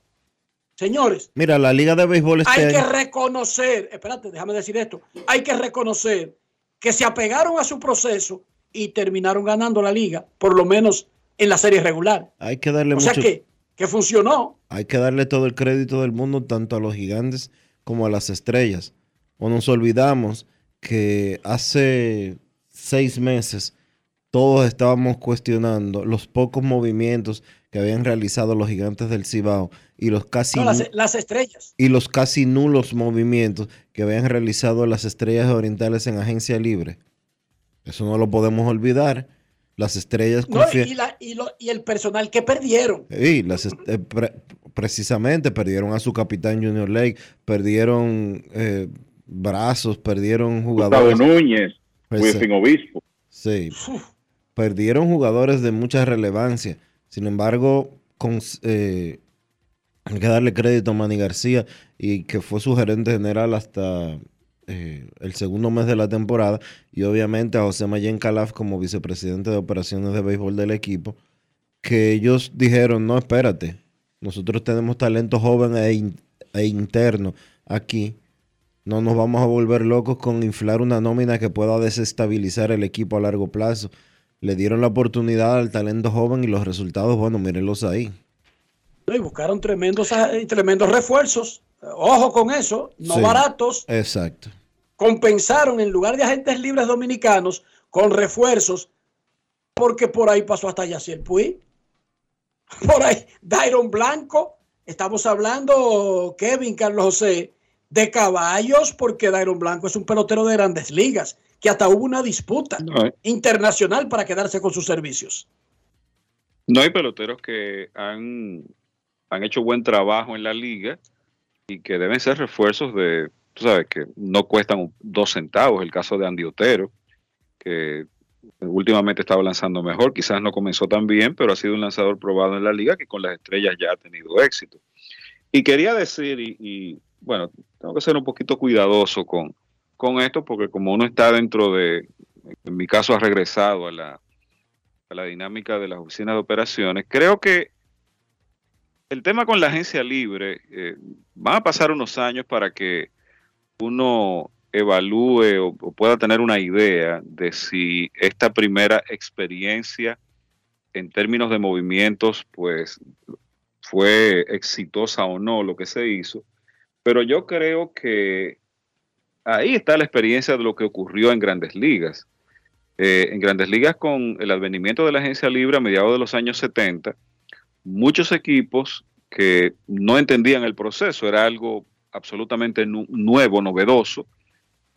Señores, Mira, la Liga de Béisbol este hay que reconocer, espérate, déjame decir esto, hay que reconocer que se apegaron a su proceso y terminaron ganando la liga, por lo menos en la serie regular. hay que darle O sea que, que funcionó. hay que darle todo el crédito del mundo tanto a los gigantes como a las estrellas. O nos olvidamos que hace seis meses todos estábamos cuestionando los pocos movimientos que habían realizado los gigantes del Cibao y los casi No, las, nu- las estrellas. y los casi nulos movimientos que habían realizado las estrellas orientales en agencia libre. Eso no lo podemos olvidar. Las estrellas No, y, la- y lo- y el personal que perdieron. Sí, las eh, pre- precisamente perdieron a su capitán Junior Lake, perdieron eh, brazos, perdieron Gustavo jugadores. Núñez, Pues, Wilfin Obispo. Sí, perdieron jugadores de mucha relevancia. Sin embargo, con, eh, hay que darle crédito a Manny García y que fue su gerente general hasta eh, el segundo mes de la temporada y obviamente a José Mayen Calaf como vicepresidente de operaciones de béisbol del equipo, que ellos dijeron, no, espérate, nosotros tenemos talento joven e, e interno aquí, no nos vamos a volver locos con inflar una nómina que pueda desestabilizar el equipo a largo plazo. Le dieron la oportunidad al talento joven y los resultados, bueno, mírenlos ahí. ¿No? Y buscaron tremendos, eh, tremendos refuerzos. Ojo con eso, no Sí. baratos. Exacto. Compensaron en lugar de agentes libres dominicanos con refuerzos, porque por ahí pasó hasta Yaciel Puy. Por ahí, Dairon Blanco. Estamos hablando, Kevin, Carlos José, de caballos, porque Dairon Blanco es un pelotero de grandes ligas, que hasta hubo una disputa No, eh. internacional para quedarse con sus servicios. No hay peloteros que han, han hecho buen trabajo en la liga y que deben ser refuerzos de, tú sabes, que no cuestan dos centavos. El caso de Andy Otero, que últimamente estaba lanzando mejor, quizás no comenzó tan bien, pero ha sido un lanzador probado en la liga que con las estrellas ya ha tenido éxito. Y quería decir, y, y, bueno, tengo que ser un poquito cuidadoso con, con esto, porque como uno está dentro de, en mi caso ha regresado a la, a la dinámica de las oficinas de operaciones, creo que el tema con la agencia libre, eh, van a pasar unos años para que uno evalúe o, pueda tener una idea de si esta primera experiencia en términos de movimientos, pues fue exitosa o no lo que se hizo. Pero yo creo que ahí está la experiencia de lo que ocurrió en grandes ligas. Eh, en grandes ligas con el advenimiento de la agencia libre a mediados de los años 70, muchos equipos que no entendían el proceso, era algo absolutamente nu- nuevo, novedoso,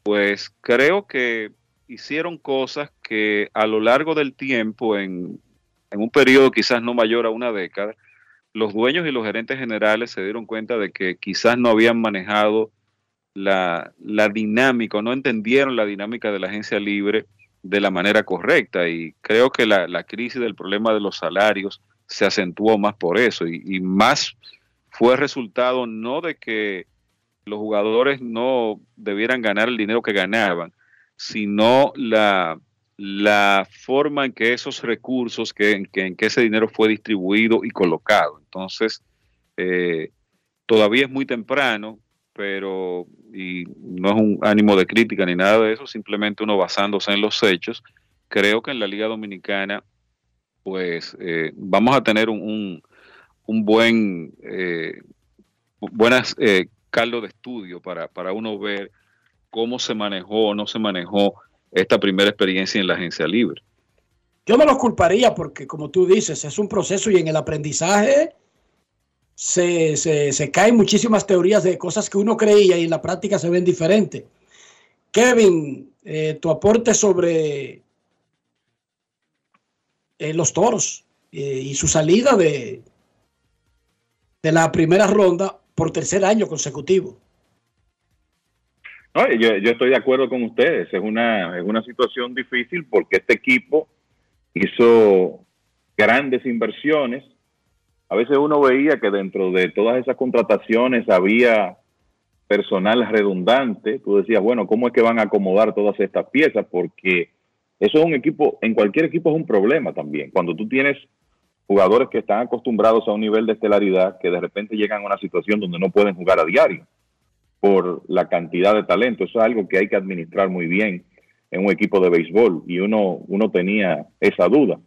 pues creo que hicieron cosas que a lo largo del tiempo, en, en un periodo quizás no mayor a una década, los dueños y los gerentes generales se dieron cuenta de que quizás no habían manejado la, la dinámica, o no entendieron la dinámica de la agencia libre de la manera correcta. Y creo que la, la crisis del problema de los salarios se acentuó más por eso. Y, más fue resultado no de que los jugadores no debieran ganar el dinero que ganaban, sino la, la forma en que esos recursos, que, en que ese dinero fue distribuido y colocado. Entonces, eh, todavía es muy temprano, pero y no es un ánimo de crítica ni nada de eso, simplemente uno basándose en los hechos, creo que en la Liga Dominicana, pues eh, vamos a tener un, un, buen, eh, buenas eh, caldo de estudio para, para uno ver cómo se manejó o no se manejó esta primera experiencia en la agencia libre. Yo no los culparía porque, como tú dices, es un proceso y en el aprendizaje se, se, se caen muchísimas teorías de cosas que uno creía y en la práctica se ven diferentes. Kevin, eh, tu aporte sobre eh, los toros eh, y su salida de, de la primera ronda por tercer año consecutivo. No, yo, yo estoy de acuerdo con ustedes. Es una, es una situación difícil porque este equipo hizo grandes inversiones. A veces uno veía que dentro de todas esas contrataciones había personal redundante. Tú decías, bueno, ¿cómo es que van a acomodar todas estas piezas? Porque eso es un equipo, en cualquier equipo es un problema también. Cuando tú tienes jugadores que están acostumbrados a un nivel de estelaridad que de repente llegan a una situación donde no pueden jugar a diario por la cantidad de talento. Eso es algo que hay que administrar muy bien en un equipo de béisbol y uno, uno tenía esa duda.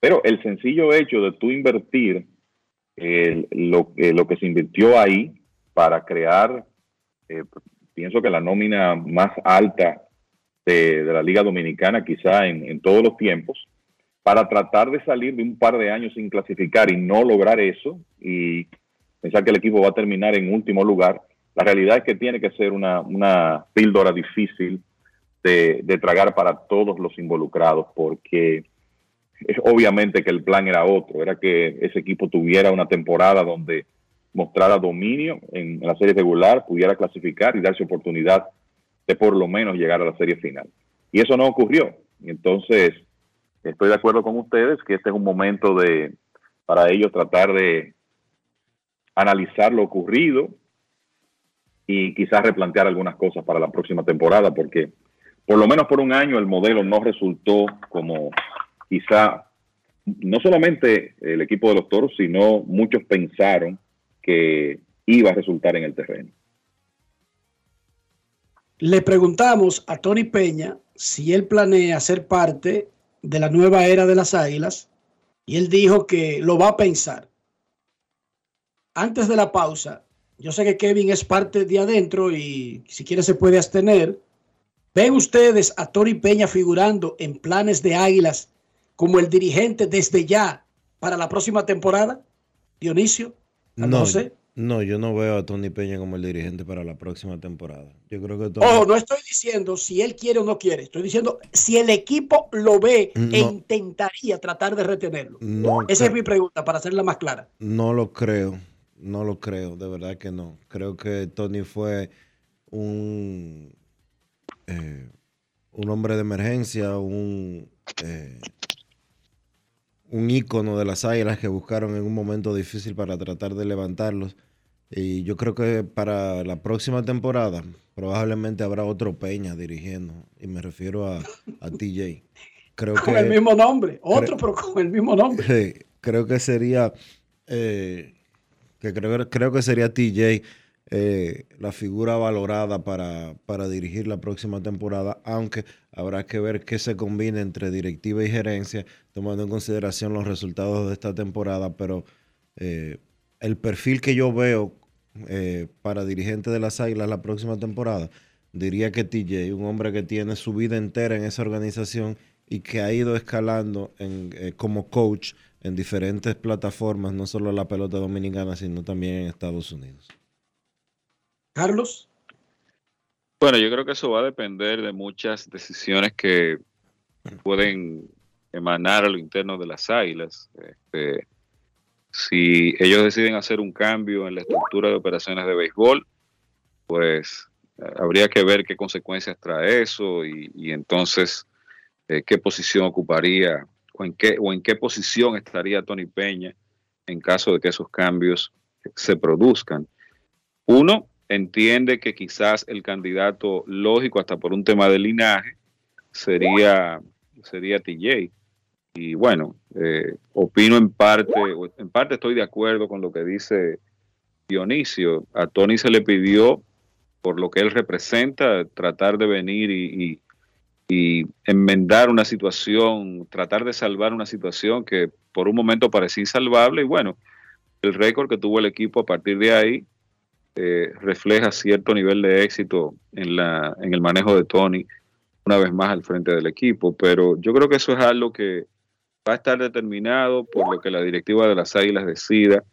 Pero el sencillo hecho de tú invertir eh, lo, eh, lo que se invirtió ahí para crear, eh, pienso que la nómina más alta de, de la Liga Dominicana quizá en, en todos los tiempos, para tratar de salir de un par de años sin clasificar y no lograr eso y pensar que el equipo va a terminar en último lugar, la realidad es que tiene que ser una, una píldora difícil de, de tragar para todos los involucrados, porque obviamente que el plan era otro, era que ese equipo tuviera una temporada donde mostrara dominio en la serie regular, pudiera clasificar y darse oportunidad de por lo menos llegar a la serie final. Y eso no ocurrió. Entonces, estoy de acuerdo con ustedes que este es un momento de para ellos tratar de analizar lo ocurrido y quizás replantear algunas cosas para la próxima temporada, porque por lo menos por un año el modelo no resultó como quizá no solamente el equipo de los toros, sino muchos pensaron que iba a resultar en el terreno. Le preguntamos a Tony Peña si él planea ser parte de la nueva era de las águilas y él dijo que lo va a pensar. Antes de la pausa, yo sé que Kevin es parte de adentro y si quiere se puede abstener. ¿Ven ustedes a Tony Peña figurando en planes de águilas como el dirigente desde ya para la próxima temporada? Dionisio, No, José. No, yo no veo a Tony Peña como el dirigente para la próxima temporada. Yo creo que Tony- Ojo, no estoy diciendo si él quiere o no quiere. Estoy diciendo si el equipo lo ve e intentaría tratar de retenerlo. No Esa es mi pregunta para hacerla más clara. No lo creo, no lo creo, de verdad que no. Creo que Tony fue un, eh, un hombre de emergencia, un, eh, un ícono de las águilas que buscaron en un momento difícil para tratar de levantarlos. Y yo creo que para la próxima temporada probablemente habrá otro Peña dirigiendo. Y me refiero a, a TJ. Creo Con que, el mismo nombre. Otro, pero con el mismo nombre. Sí, creo que sería eh, que creo, creo que sería TJ eh, la figura valorada para, para dirigir la próxima temporada, aunque habrá que ver qué se combina entre directiva y gerencia, tomando en consideración los resultados de esta temporada, pero eh, el perfil que yo veo eh, para dirigente de las Águilas la próxima temporada, diría que TJ, un hombre que tiene su vida entera en esa organización y que ha ido escalando en, eh, como coach en diferentes plataformas, no solo en la pelota dominicana, sino también en Estados Unidos. Carlos. Bueno, yo creo que eso va a depender de muchas decisiones que pueden emanar a lo interno de las águilas. Este, si ellos deciden hacer un cambio en la estructura de operaciones de béisbol, pues eh, habría que ver qué consecuencias trae eso y, entonces eh, qué posición ocuparía o en qué, o en qué posición estaría Tony Peña en caso de que esos cambios se produzcan. Uno entiende que quizás el candidato lógico, hasta por un tema de linaje, sería, sería TJ. Y bueno, eh, opino en parte, en parte estoy de acuerdo con lo que dice Dionisio. A Tony se le pidió, por lo que él representa, tratar de venir y, y- y enmendar una situación, tratar de salvar una situación que por un momento parecía insalvable. Y bueno, el récord que tuvo el equipo a partir de ahí eh, refleja cierto nivel de éxito en, la, en el manejo de Tony, una vez más al frente del equipo. Pero yo creo que eso es algo que va a estar determinado por lo que la directiva de las Águilas decida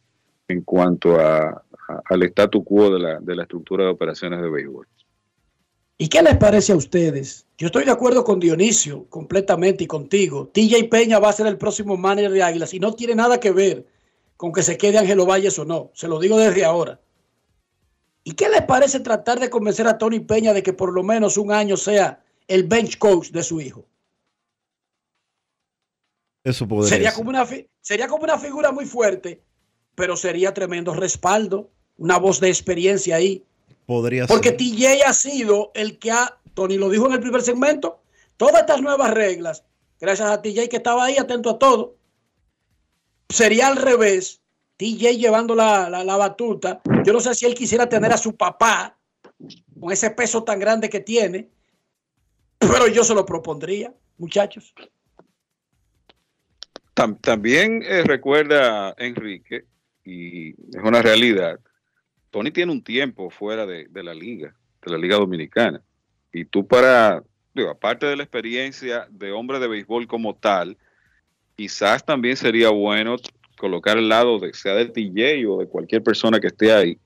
en cuanto a, al statu quo de la, de la estructura de operaciones de béisbol. ¿Y qué les parece a ustedes? Yo estoy de acuerdo con Dionisio completamente y contigo. TJ Peña va a ser el próximo manager de Águilas y no tiene nada que ver con que se quede Ángelo Valles o no. Se lo digo desde ahora. ¿Y qué les parece tratar de convencer a Tony Peña de que por lo menos un año sea el bench coach de su hijo? Eso podría Sería ser. como, una, sería como una figura muy fuerte, pero sería tremendo respaldo, una voz de experiencia ahí. Podría Porque ser. TJ ha sido el que ha, Tony lo dijo en el primer segmento, todas estas nuevas reglas, gracias a TJ que estaba ahí atento a todo. sería al revés. TJ llevando la, la, la batuta. Yo no sé si él quisiera tener a su papá con ese peso tan grande que tiene, pero yo se lo propondría, muchachos. Tam- también eh, recuerda Enrique, y es una realidad, Tony tiene un tiempo fuera de, la liga, de la liga dominicana. Y tú para, digo, aparte de la experiencia de hombre de béisbol como tal, quizás también sería bueno colocar al lado de sea de TJ o de cualquier persona que esté ahí,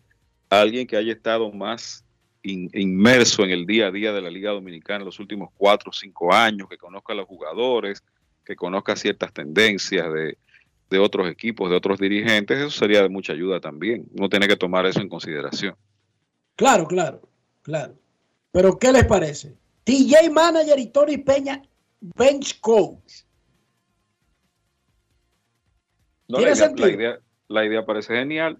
alguien que haya estado más in- inmerso en el día a día de la Liga Dominicana en los últimos cuatro o cinco años, que conozca a los jugadores, que conozca ciertas tendencias de, de otros equipos, de otros dirigentes, eso sería de mucha ayuda también. Uno tiene que tomar eso en consideración. Claro, claro, claro. Pero ¿qué les parece? TJ Manager y Tony Peña Bench Coach. No, ¿Tiene la, idea, sentido? la idea- la idea parece genial.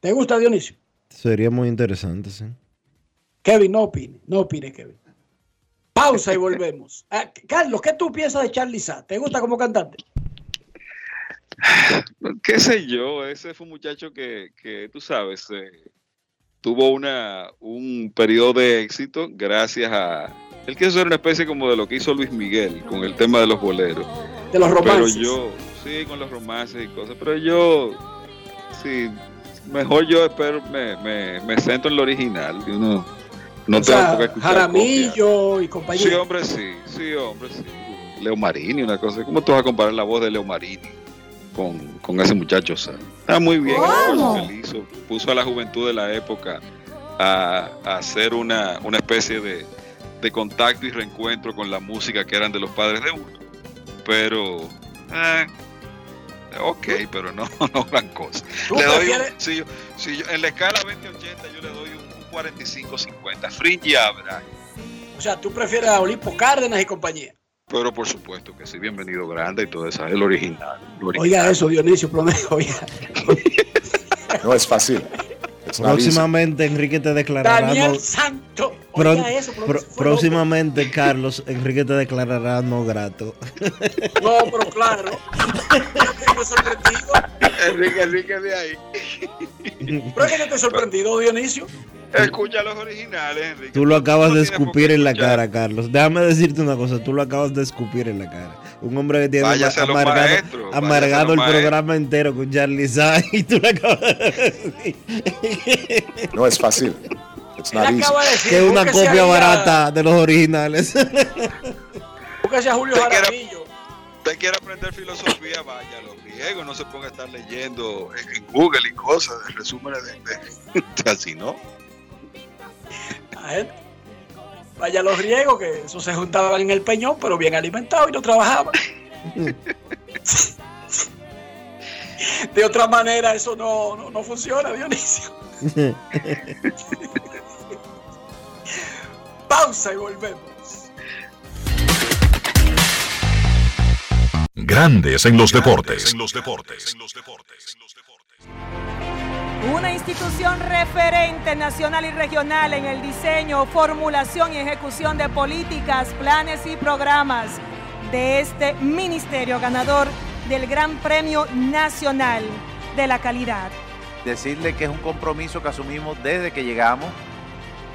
¿Te gusta Dionisio? Sería muy interesante, sí. Kevin, no opine, no opine, Kevin. Pausa y volvemos. Ah, Carlos, ¿qué tú piensas de Charlie Sa? ¿Te gusta como cantante? qué sé yo, ese fue un muchacho que, que tú sabes, eh, tuvo una, un periodo de éxito gracias a... Él quiso ser una especie como de lo que hizo Luis Miguel con el tema de los boleros. De los romances. Pero yo, sí, con los romances y cosas, pero yo, sí, mejor yo espero, me, me, me centro en lo original. uno no o tengo sea, escuchar Jaramillo y compañía. Sí, hombre, sí, sí, hombre, sí. Leo Marini, una cosa. ¿Cómo tú vas a comparar la voz de Leo Marini con, con ese muchacho? O sea, está muy bien el esfuerzo que él hizo. Puso a la juventud de la época a, a hacer una, una especie de, de contacto y reencuentro con la música que eran de los padres de uno. Pero, eh, ok, pero no, no gran cosa. ¿Tú Le doy un- si yo- si yo- en la escala 20-80 yo le doy un 45-50. Fringe y Abra. O sea, tú prefieres a Olimpo Cárdenas y compañía. Pero por supuesto que sí, bienvenido grande y todo eso, el original. el original. Oiga eso, Dionisio, prometo, oiga. No es fácil. Próximamente Enrique te declarará. Daniel no- Santo. Pro- eso, pro- próximamente, Carlos, Enrique te declarará no grato. No, pero claro. Yo estoy sorprendido. Enrique, Enrique de ahí. Pero es que yo estoy sorprendido, Dionisio. Escucha los originales, Enrique. Tú lo acabas de escupir en la escuchar. cara, Carlos. Déjame decirte una cosa, tú lo acabas de escupir en la cara. Un hombre que tiene Váyase amargado, maestros, amargado el maestros. programa entero con Charlie Say y tú lo acabas de decir. No es fácil. It's not Él easy. acaba de decir Que es una búsquese copia a- barata de los originales. Búsquese a Julio Jaramillo. Usted quiere aprender filosofía, vaya a los griegos, no se ponga a estar leyendo en, Google y cosas, de resúmenes de, de- así, ¿no? Él. Vaya a los griegos que eso se juntaban en el peñón, pero bien alimentados y no trabajaban. De otra manera, eso no, no, no funciona, Dionisio. Pausa y volvemos. Grandes en los deportes. En los deportes. Una institución referente nacional y regional en el diseño, formulación y ejecución de políticas, planes y programas de este ministerio ganador del Gran Premio Nacional de la Calidad. decirle que es un compromiso que asumimos desde que llegamos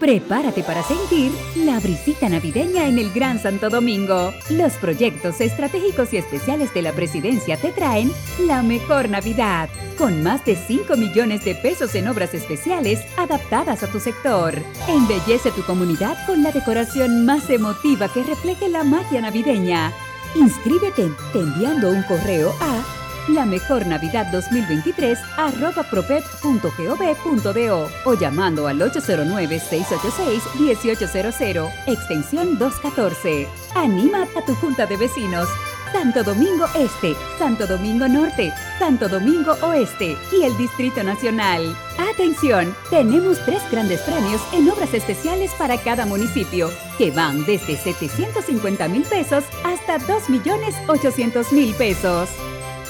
Prepárate para sentir la brisita navideña en el Gran Santo Domingo. Los proyectos estratégicos y especiales de la presidencia te traen la mejor Navidad, con más de 5 millones de pesos en obras especiales adaptadas a tu sector. Embellece tu comunidad con la decoración más emotiva que refleje la magia navideña. Inscríbete te enviando un correo a la mejor Navidad 2023 arroba propep.gov.do o llamando al 809-686-1800, extensión 214. Anima a tu junta de vecinos. Santo Domingo Este, Santo Domingo Norte, Santo Domingo Oeste y el Distrito Nacional. Atención, tenemos tres grandes premios en obras especiales para cada municipio, que van desde 750 mil pesos hasta 2 millones 800 mil pesos.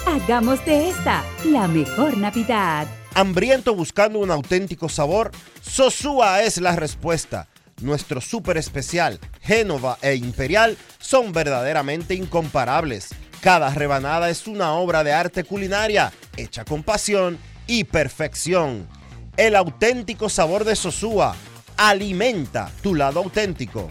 Hagamos de esta la mejor Navidad. Hambriento buscando un auténtico sabor, Sosúa es la respuesta. Nuestro súper especial, Génova e Imperial, son verdaderamente incomparables. Cada rebanada es una obra de arte culinaria, hecha con pasión y perfección. El auténtico sabor de Sosúa alimenta tu lado auténtico.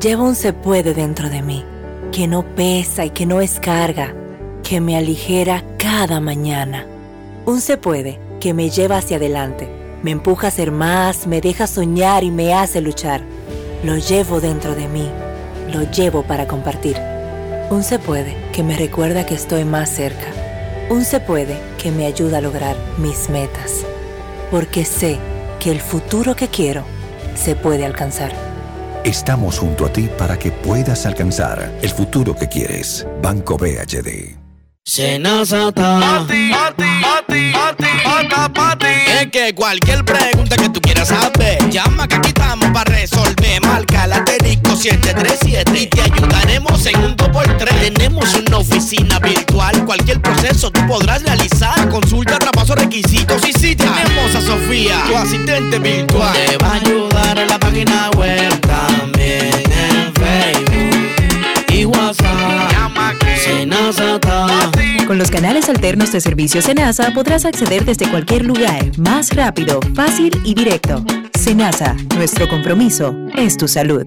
Llevo un se puede dentro de mí, que no pesa y que no es carga, que me aligera cada mañana. Un se puede que me lleva hacia adelante, me empuja a ser más, me deja soñar y me hace luchar. Lo llevo dentro de mí, lo llevo para compartir. Un se puede que me recuerda que estoy más cerca. Un se puede que me ayuda a lograr mis metas. Porque sé que el futuro que quiero se puede alcanzar. Estamos junto a ti para que puedas alcanzar el futuro que quieres. Banco BHD. Senazata. Pati, pati, pati, pati, pati, Es que cualquier pregunta que tú quieras saber, llama que aquí estamos para. Marca la asterisco 737 y te ayudaremos en un 2x3. Tenemos una oficina virtual, cualquier proceso tú podrás realizar. Consulta, traspaso, requisitos y si tenemos a Sofía, tu asistente virtual. Te va a ayudar en la página web también en Facebook y WhatsApp. Llama que. Con los canales alternos de servicio Senasa podrás acceder desde cualquier lugar, más rápido, fácil y directo. Senasa, nuestro compromiso es tu salud.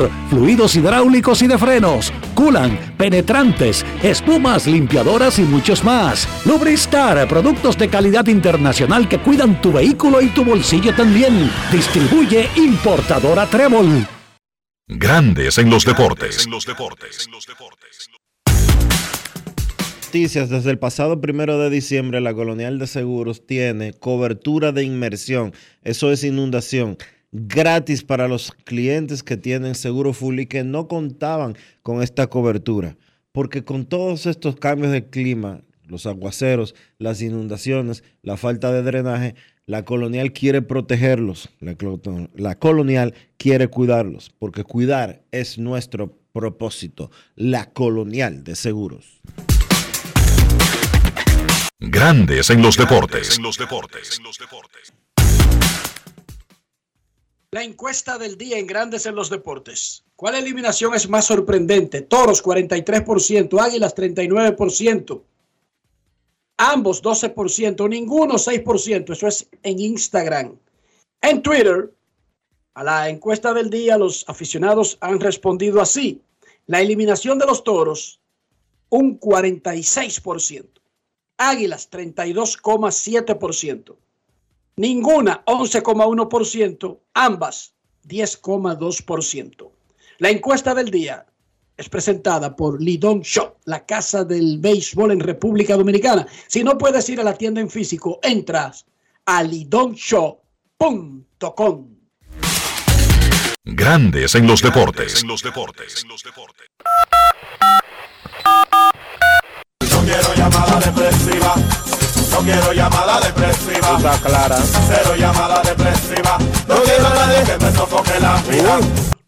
fluidos hidráulicos y de frenos, culan, penetrantes, espumas, limpiadoras y muchos más. Lubristar, productos de calidad internacional que cuidan tu vehículo y tu bolsillo también. Distribuye importadora Trébol. Grandes en los deportes. Noticias desde el pasado primero de diciembre, la Colonial de Seguros tiene cobertura de inmersión. Eso es inundación gratis para los clientes que tienen seguro full y que no contaban con esta cobertura. Porque con todos estos cambios de clima, los aguaceros, las inundaciones, la falta de drenaje, la colonial quiere protegerlos, la, la colonial quiere cuidarlos, porque cuidar es nuestro propósito, la colonial de seguros. Grandes en los deportes. En los deportes. La encuesta del día en Grandes en los Deportes. ¿Cuál eliminación es más sorprendente? Toros 43%, Águilas 39%, ambos 12%, ninguno 6%. Eso es en Instagram. En Twitter, A la encuesta del día, los aficionados han respondido así. La eliminación de los toros, un 46%. Águilas, 32,7%. Ninguna, 11,1%. Ambas, 10,2%. La encuesta del día es presentada por Lidon Shop, la casa del béisbol en República Dominicana. Si no puedes ir a la tienda en físico, entras a lidonshop.com. Grandes en los deportes. No quiero llamada depresiva. Quiero llamada depresiva. clara. Cero llamada depresiva. No quiero a nadie que me sofoque la vida.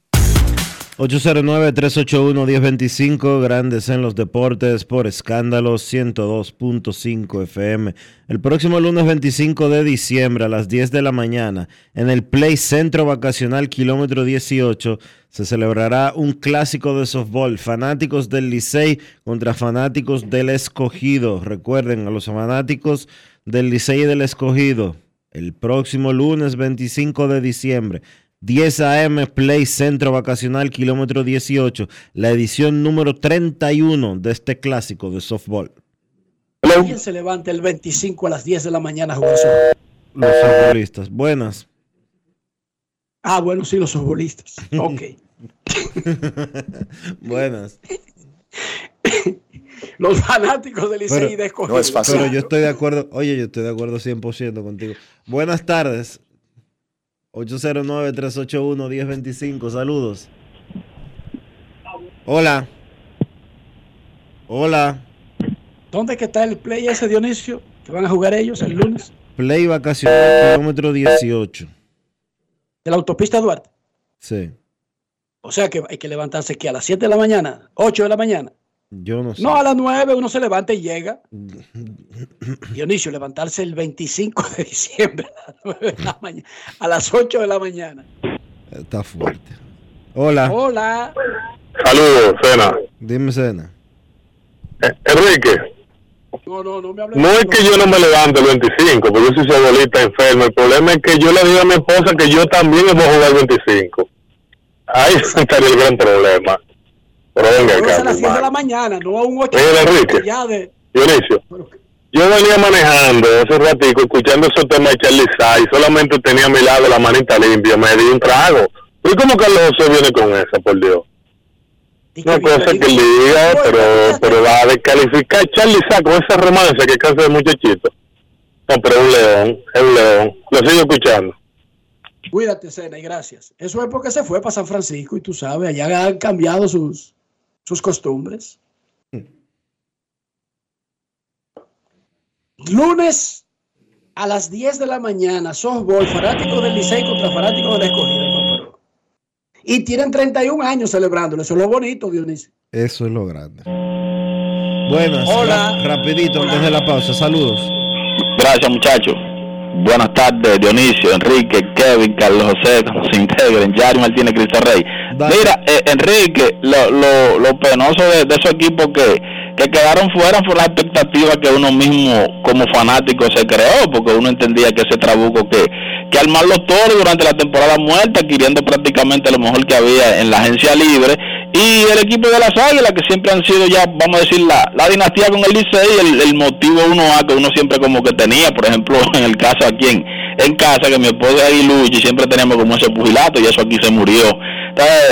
809-381-1025, grandes en los deportes por escándalo 102.5 FM. El próximo lunes 25 de diciembre a las 10 de la mañana, en el Play Centro Vacacional Kilómetro 18, se celebrará un clásico de softball, fanáticos del Licey contra fanáticos del Escogido. Recuerden a los fanáticos del Licey y del Escogido, el próximo lunes 25 de diciembre 10 AM Play Centro Vacacional Kilómetro 18, la edición número 31 de este clásico de softball. ¿Quién se levanta el 25 a las 10 de la mañana a jugar softball? Los softballistas. Buenas. Ah, bueno, sí, los softballistas. Ok. Buenas. los fanáticos del Licey y de Escogido. Pero yo estoy de acuerdo, oye, yo estoy de acuerdo 100% contigo. Buenas tardes. 809-381-1025. Saludos. Hola. Hola. ¿Dónde que está el play ese, Dionisio? ¿Que van a jugar ellos el lunes? Play vacacional, kilómetro 18. ¿De la autopista Duarte? Sí. O sea que hay que levantarse que a las 7 de la mañana, 8 de la mañana. Yo no sé. No, a las 9 uno se levanta y llega. Dionisio, levantarse el 25 de diciembre a las, 9 de la mañana, a las 8 de la mañana. Está fuerte. Hola. Hola. Saludos, Cena. Dime, Cena. Eh, Enrique, No, no, no me hables. no es que yo no me levante el 25, porque yo soy su abuelita enferma. El problema es que yo le digo a mi esposa que yo también voy a jugar el 25. Ahí estaría el gran problema. Pero venga, es a las 10 de hermano. la mañana, no a un 8 Mira, Enrique. ya de... Dionisio, yo venía manejando hace ratico, escuchando esos temas de Charlie Say, solamente tenía a mi lado la manita limpia, me di un trago. ¿Y cómo Carlos José viene con esa, por Dios? Una cosa que diga, pero, pero va a descalificar a Charlie Say con ese romance que cansa de muchachito. No, pero es un león, es un león. Lo sigo escuchando. Cuídate, Cena, y gracias. Eso es porque se fue para San Francisco y tú sabes, allá han cambiado sus, sus costumbres. Lunes a las 10 de la mañana, softball, fanático del Licey contra fanático Escogido. hermano, pero- Y tienen 31 años celebrándolo. Eso es lo bonito, Dionisio. Eso es lo grande. Buenas. Hola. ra- rapidito, antes de la pausa. Saludos. Gracias, muchachos. Buenas tardes, Dionisio, Enrique, Kevin, Carlos José, cuando se integren, Yari Martínez, Cristo Rey. Mira, eh, Enrique, lo, lo, lo penoso de, de esos equipos que, que quedaron fuera fue la expectativa que uno mismo como fanático se creó, porque uno entendía que ese trabuco que, que armar los toros durante la temporada muerta, adquiriendo prácticamente lo mejor que había en la agencia libre, y el equipo de las águilas, que siempre han sido ya, vamos a decir, la, la dinastía con el Licey, el, el motivo 1A que uno siempre como que tenía, por ejemplo, en el caso aquí en, en casa, que mi esposa y siempre teníamos como ese pugilato y eso aquí se murió.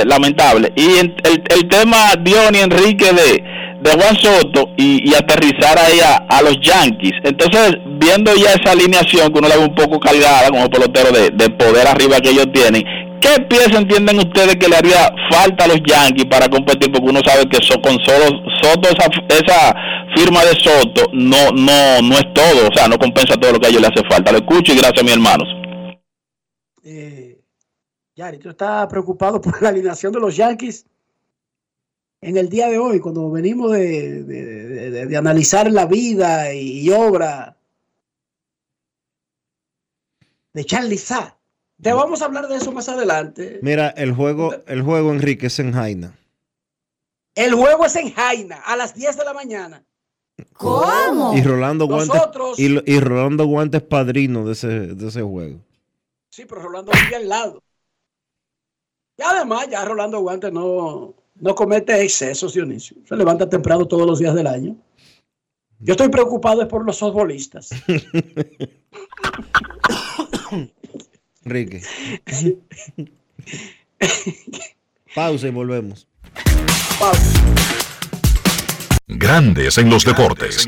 Lamentable. Y en- el, el tema, Dion y Enrique, de, de Juan Soto y, y aterrizar ahí a, a los Yankees. Entonces, viendo ya esa alineación que uno la ve un poco cargada como pelotero de, de poder arriba que ellos tienen, ¿qué pieza entienden ustedes que le haría falta a los Yankees para competir? Porque uno sabe que so- con solo Soto, esa, firma de Soto, no, no, no es todo, o sea, no compensa todo lo que a ellos le hace falta. Lo escucho y gracias, mis hermanos. Yari, tú estás preocupado por la alineación de los Yankees en el día de hoy, cuando venimos de, de- de- analizar la vida y, obra de Charlie Sa. Te vamos a hablar de eso más adelante. Mira, el juego, el juego, Enrique, es en Jaina. El juego es en Jaina a las 10 de la mañana. ¿Cómo? Y Rolando Guantes, y, y Rolando Guantes padrino de ese, de ese juego. Sí, pero Rolando vive al lado. Y además, ya Rolando Guante no, no comete excesos, Dionisio. Se levanta temprano todos los días del año. Yo estoy preocupado es por los futbolistas. Enrique. Pausa y volvemos. Grandes en los deportes.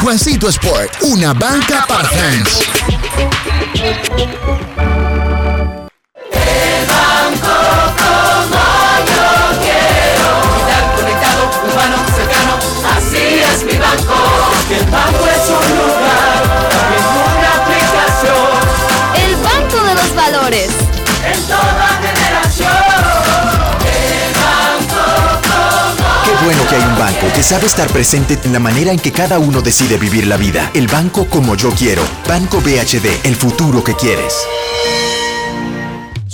Juancito Sport, una banca para fans. Bueno que hay un banco que sabe estar presente en la manera en que cada uno decide vivir la vida. El banco como yo quiero. Banco BHD, el futuro que quieres.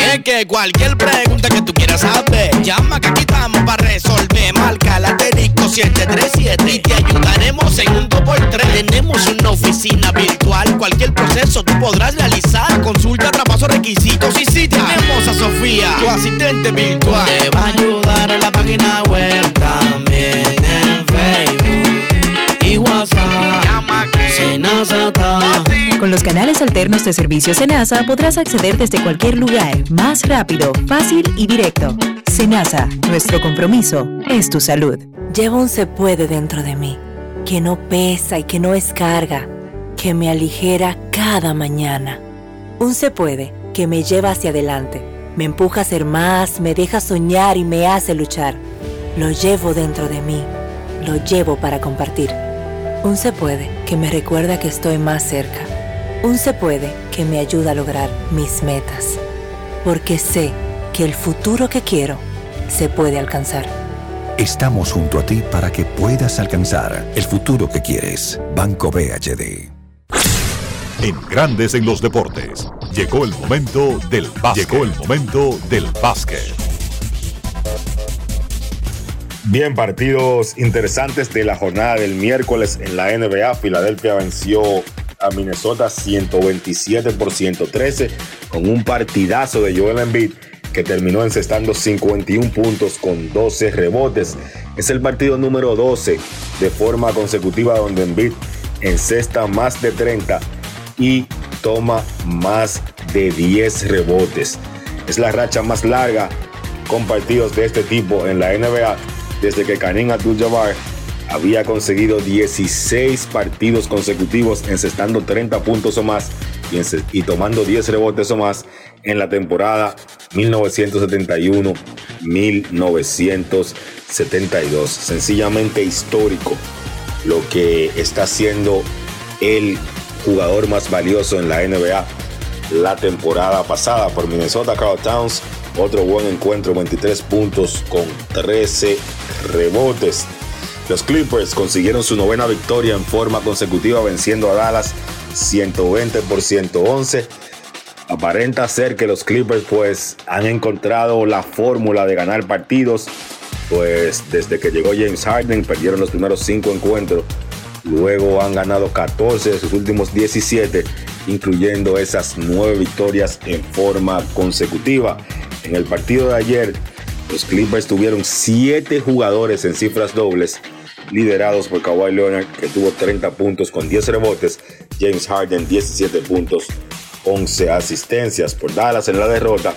Es que cualquier pregunta que tú quieras saber, llama que aquí estamos para resolver. Marca la asterisco 737 y te ayudaremos en un 2x3. Tenemos una oficina virtual, cualquier proceso tú podrás realizar. Consulta, traspaso, requisitos y si tenemos a Sofía, tu asistente virtual. Te va a ayudar en la página web también en Facebook y WhatsApp. Llama que. Con los canales alternos de servicio Senasa podrás acceder desde cualquier lugar, más rápido, fácil y directo. Senasa, nuestro compromiso es tu salud. Llevo un se puede dentro de mí, que no pesa y que no es carga, que me aligera cada mañana. Un se puede que me lleva hacia adelante, me empuja a ser más, me deja soñar y me hace luchar. Lo llevo dentro de mí, lo llevo para compartir. Un se puede que me recuerda que estoy más cerca. Un se puede que me ayuda a lograr mis metas. Porque sé que el futuro que quiero se puede alcanzar. Estamos junto a ti para que puedas alcanzar el futuro que quieres. Banco BHD. En Grandes en los Deportes. Llegó el momento del básquet. Llegó el momento del básquet. Bien, partidos interesantes de la jornada del miércoles en la NBA. Filadelfia venció a Minnesota 127 por 113 con un partidazo de Joel Embiid que terminó encestando 51 puntos con 12 rebotes. Es el partido número 12 de forma consecutiva donde Embiid encesta más de 30 y toma más de 10 rebotes. Es la racha más larga con partidos de este tipo en la NBA desde que Karim Abdul-Jabbar había conseguido 16 partidos consecutivos encestando 30 puntos o más y, tomando 10 rebotes o más en la temporada 1971-1972. Sencillamente histórico lo que está haciendo el jugador más valioso en la NBA la temporada pasada por Minnesota Carl Towns. Otro buen encuentro, 23 puntos con 13 rebotes. Los Clippers consiguieron su novena victoria en forma consecutiva venciendo a Dallas 120 por 111. Aparenta ser que los Clippers pues han encontrado la fórmula de ganar partidos. Pues desde que llegó James Harden perdieron los primeros cinco encuentros. Luego han ganado 14 de sus últimos 17, incluyendo esas nueve victorias en forma consecutiva. En el partido de ayer, los Clippers tuvieron siete jugadores en cifras dobles, liderados por Kawhi Leonard, que tuvo 30 puntos con 10 rebotes, James Harden 17 puntos, 11 asistencias. Por Dallas en la derrota,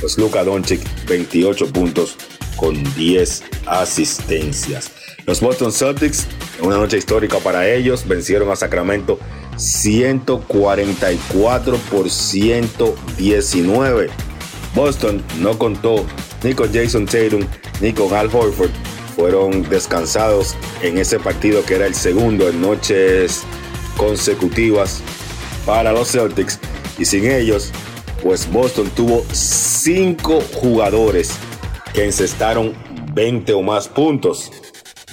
pues Luka Doncic 28 puntos con 10 asistencias. Los Boston Celtics, en una noche histórica para ellos, vencieron a Sacramento 144 por 119. Boston no contó ni con Jason Tatum ni con Al Horford. Fueron descansados en ese partido que era el segundo en noches consecutivas para los Celtics. Y sin ellos, pues Boston tuvo cinco jugadores que encestaron 20 o más puntos.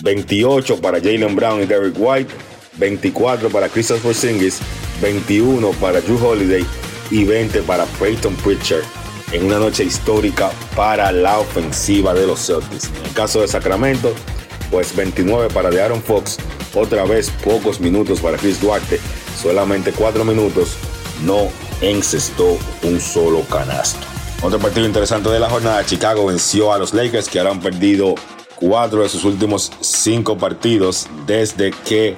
28 para Jalen Brown y Derek White, 24 para Christopher Porzingis, 21 para Drew Holiday y 20 para Peyton Pritchard en una noche histórica para la ofensiva de los Celtics. En el caso de Sacramento, pues 29 para de Aaron Fox, otra vez pocos minutos para Chris Duarte, solamente 4 minutos, no encestó un solo canasto. Otro partido interesante de la jornada, Chicago venció a los Lakers que ahora han perdido cuatro de sus últimos cinco partidos desde que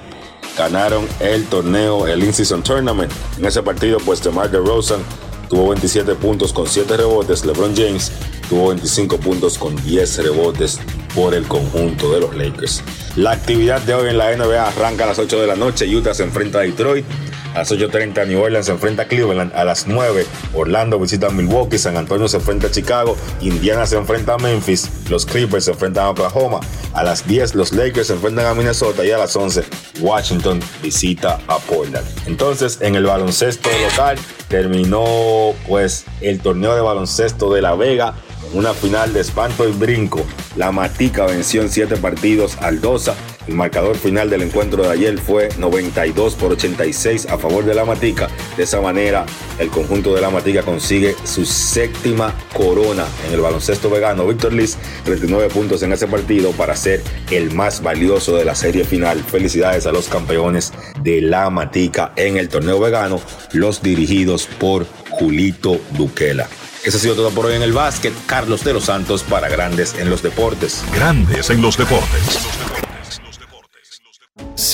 ganaron el torneo, el In-Season Tournament. En ese partido, pues DeMar DeRozan tuvo 27 puntos con 7 rebotes. LeBron James tuvo 25 puntos con 10 rebotes por el conjunto de los Lakers. La actividad de hoy en la NBA arranca a las 8 de la noche. Utah se enfrenta a Detroit. A las 8.30 New Orleans se enfrenta a Cleveland. A las 9 Orlando visita a Milwaukee. San Antonio se enfrenta a Chicago. Indiana se enfrenta a Memphis. Los Clippers se enfrentan a Oklahoma. A las 10 los Lakers se enfrentan a Minnesota. Y a las 11 Washington visita a Portland. Entonces en el baloncesto local terminó pues el torneo de baloncesto de La Vega una final de espanto y brinco. La Matica venció en 7 partidos al Dosa. El marcador final del encuentro de ayer fue 92 por 86 a favor de la Matica. De esa manera, el conjunto de la Matica consigue su séptima corona en el baloncesto vegano. Víctor Liz, 39 puntos en ese partido para ser el más valioso de la serie final. Felicidades a los campeones de la Matica en el torneo vegano, los dirigidos por Julito Duquela. Eso ha sido todo por hoy en el básquet. Carlos de los Santos para Grandes en los Deportes. Grandes en los Deportes.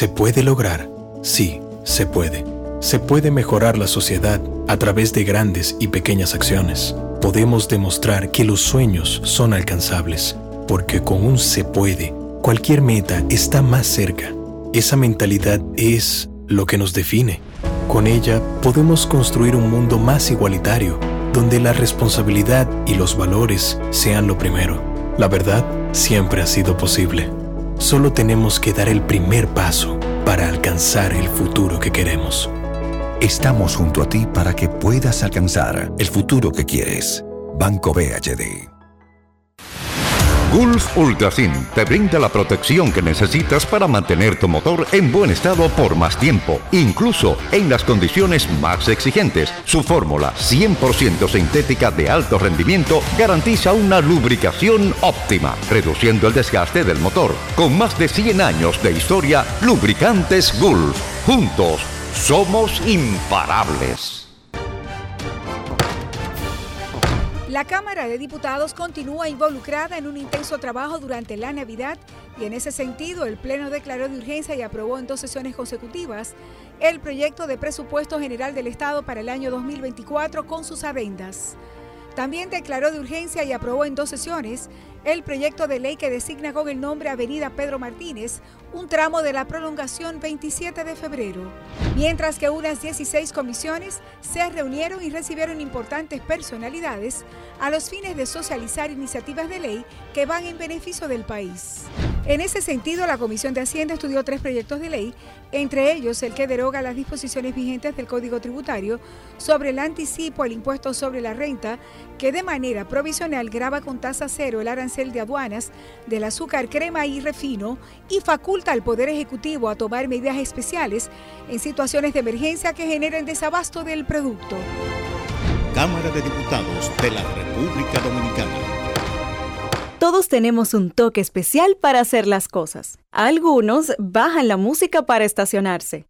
¿Se puede lograr? Sí, se puede. Se puede mejorar la sociedad a través de grandes y pequeñas acciones. Podemos demostrar que los sueños son alcanzables, porque con un se puede, cualquier meta está más cerca. Esa mentalidad es lo que nos define. Con ella podemos construir un mundo más igualitario, donde la responsabilidad y los valores sean lo primero. La verdad siempre ha sido posible. Solo tenemos que dar el primer paso para alcanzar el futuro que queremos. Estamos junto a ti para que puedas alcanzar el futuro que quieres. Banco BHD. Gulf Ultrasin te brinda la protección que necesitas para mantener tu motor en buen estado por más tiempo, incluso en las condiciones más exigentes. Su fórmula 100% sintética de alto rendimiento garantiza una lubricación óptima, reduciendo el desgaste del motor. Con más de 100 años de historia, lubricantes Gulf. Juntos somos imparables. La Cámara de Diputados continúa involucrada en un intenso trabajo durante la Navidad y en ese sentido el Pleno declaró de urgencia y aprobó en dos sesiones consecutivas el proyecto de presupuesto general del Estado para el año 2024 con sus adendas. También declaró de urgencia y aprobó en dos sesiones el proyecto de ley que designa con el nombre Avenida Pedro Martínez un tramo de la prolongación 27 de febrero, mientras que unas 16 comisiones se reunieron y recibieron importantes personalidades a los fines de socializar iniciativas de ley que van en beneficio del país. En ese sentido, la Comisión de Hacienda estudió tres proyectos de ley, entre ellos el que deroga las disposiciones vigentes del Código Tributario sobre el anticipo al impuesto sobre la renta, que de manera provisional graba con tasa cero el arancel de aduanas del azúcar, crema y refino y faculta al Poder Ejecutivo a tomar medidas especiales en situaciones de emergencia que generen desabasto del producto. Cámara de Diputados de la República Dominicana. Todos tenemos un toque especial para hacer las cosas. Algunos bajan la música para estacionarse.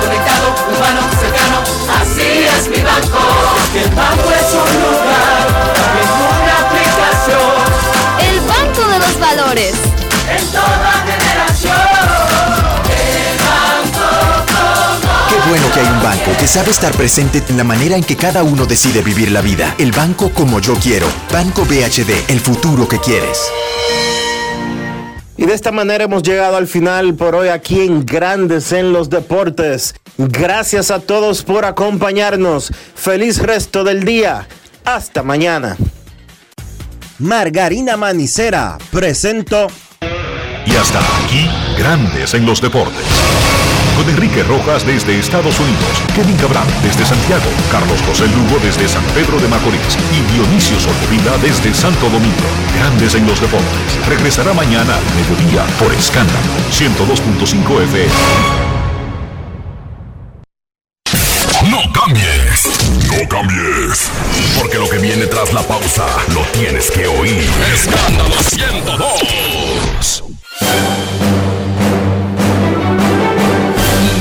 Conectado, humano, cercano, así es mi banco. Que el banco es un lugar, es una aplicación. El Banco de los Valores. En toda generación. El banco como Qué bueno que hay un banco que sabe estar presente en la manera en que cada uno decide vivir la vida. El banco como yo quiero. Banco BHD, el futuro que quieres. Y de esta manera hemos llegado al final por hoy aquí en Grandes en los Deportes. Gracias a todos por acompañarnos. Feliz resto del día. Hasta mañana. Margarina Manicera presento. Y hasta aquí, Grandes en los Deportes. Con Enrique Rojas desde Estados Unidos, Kevin Cabral desde Santiago, Carlos José Lugo desde San Pedro de Macorís y Dionisio Solterida desde Santo Domingo. Grandes en los Deportes. Regresará mañana al mediodía por Escándalo 102.5 FM. No cambies, no cambies, porque lo que viene tras la pausa lo tienes que oír. Escándalo 102.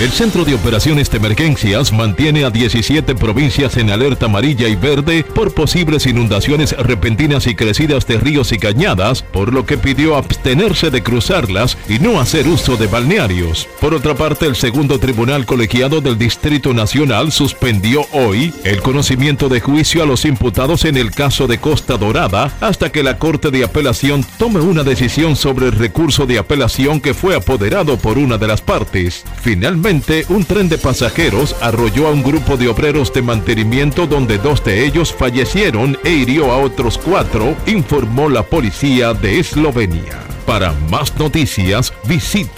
El Centro de Operaciones de Emergencias mantiene a 17 provincias en alerta amarilla y verde por posibles inundaciones repentinas y crecidas de ríos y cañadas, por lo que pidió abstenerse de cruzarlas y no hacer uso de balnearios. Por otra parte, el segundo tribunal colegiado del Distrito Nacional suspendió hoy el conocimiento de juicio a los imputados en el caso de Costa Dorada hasta que la Corte de Apelación tome una decisión sobre el recurso de apelación que fue apoderado por una de las partes. Finalmente, un tren de pasajeros arrolló a un grupo de obreros de mantenimiento donde dos de ellos fallecieron e hirió a otros cuatro, informó la policía de Eslovenia. Para más noticias, visite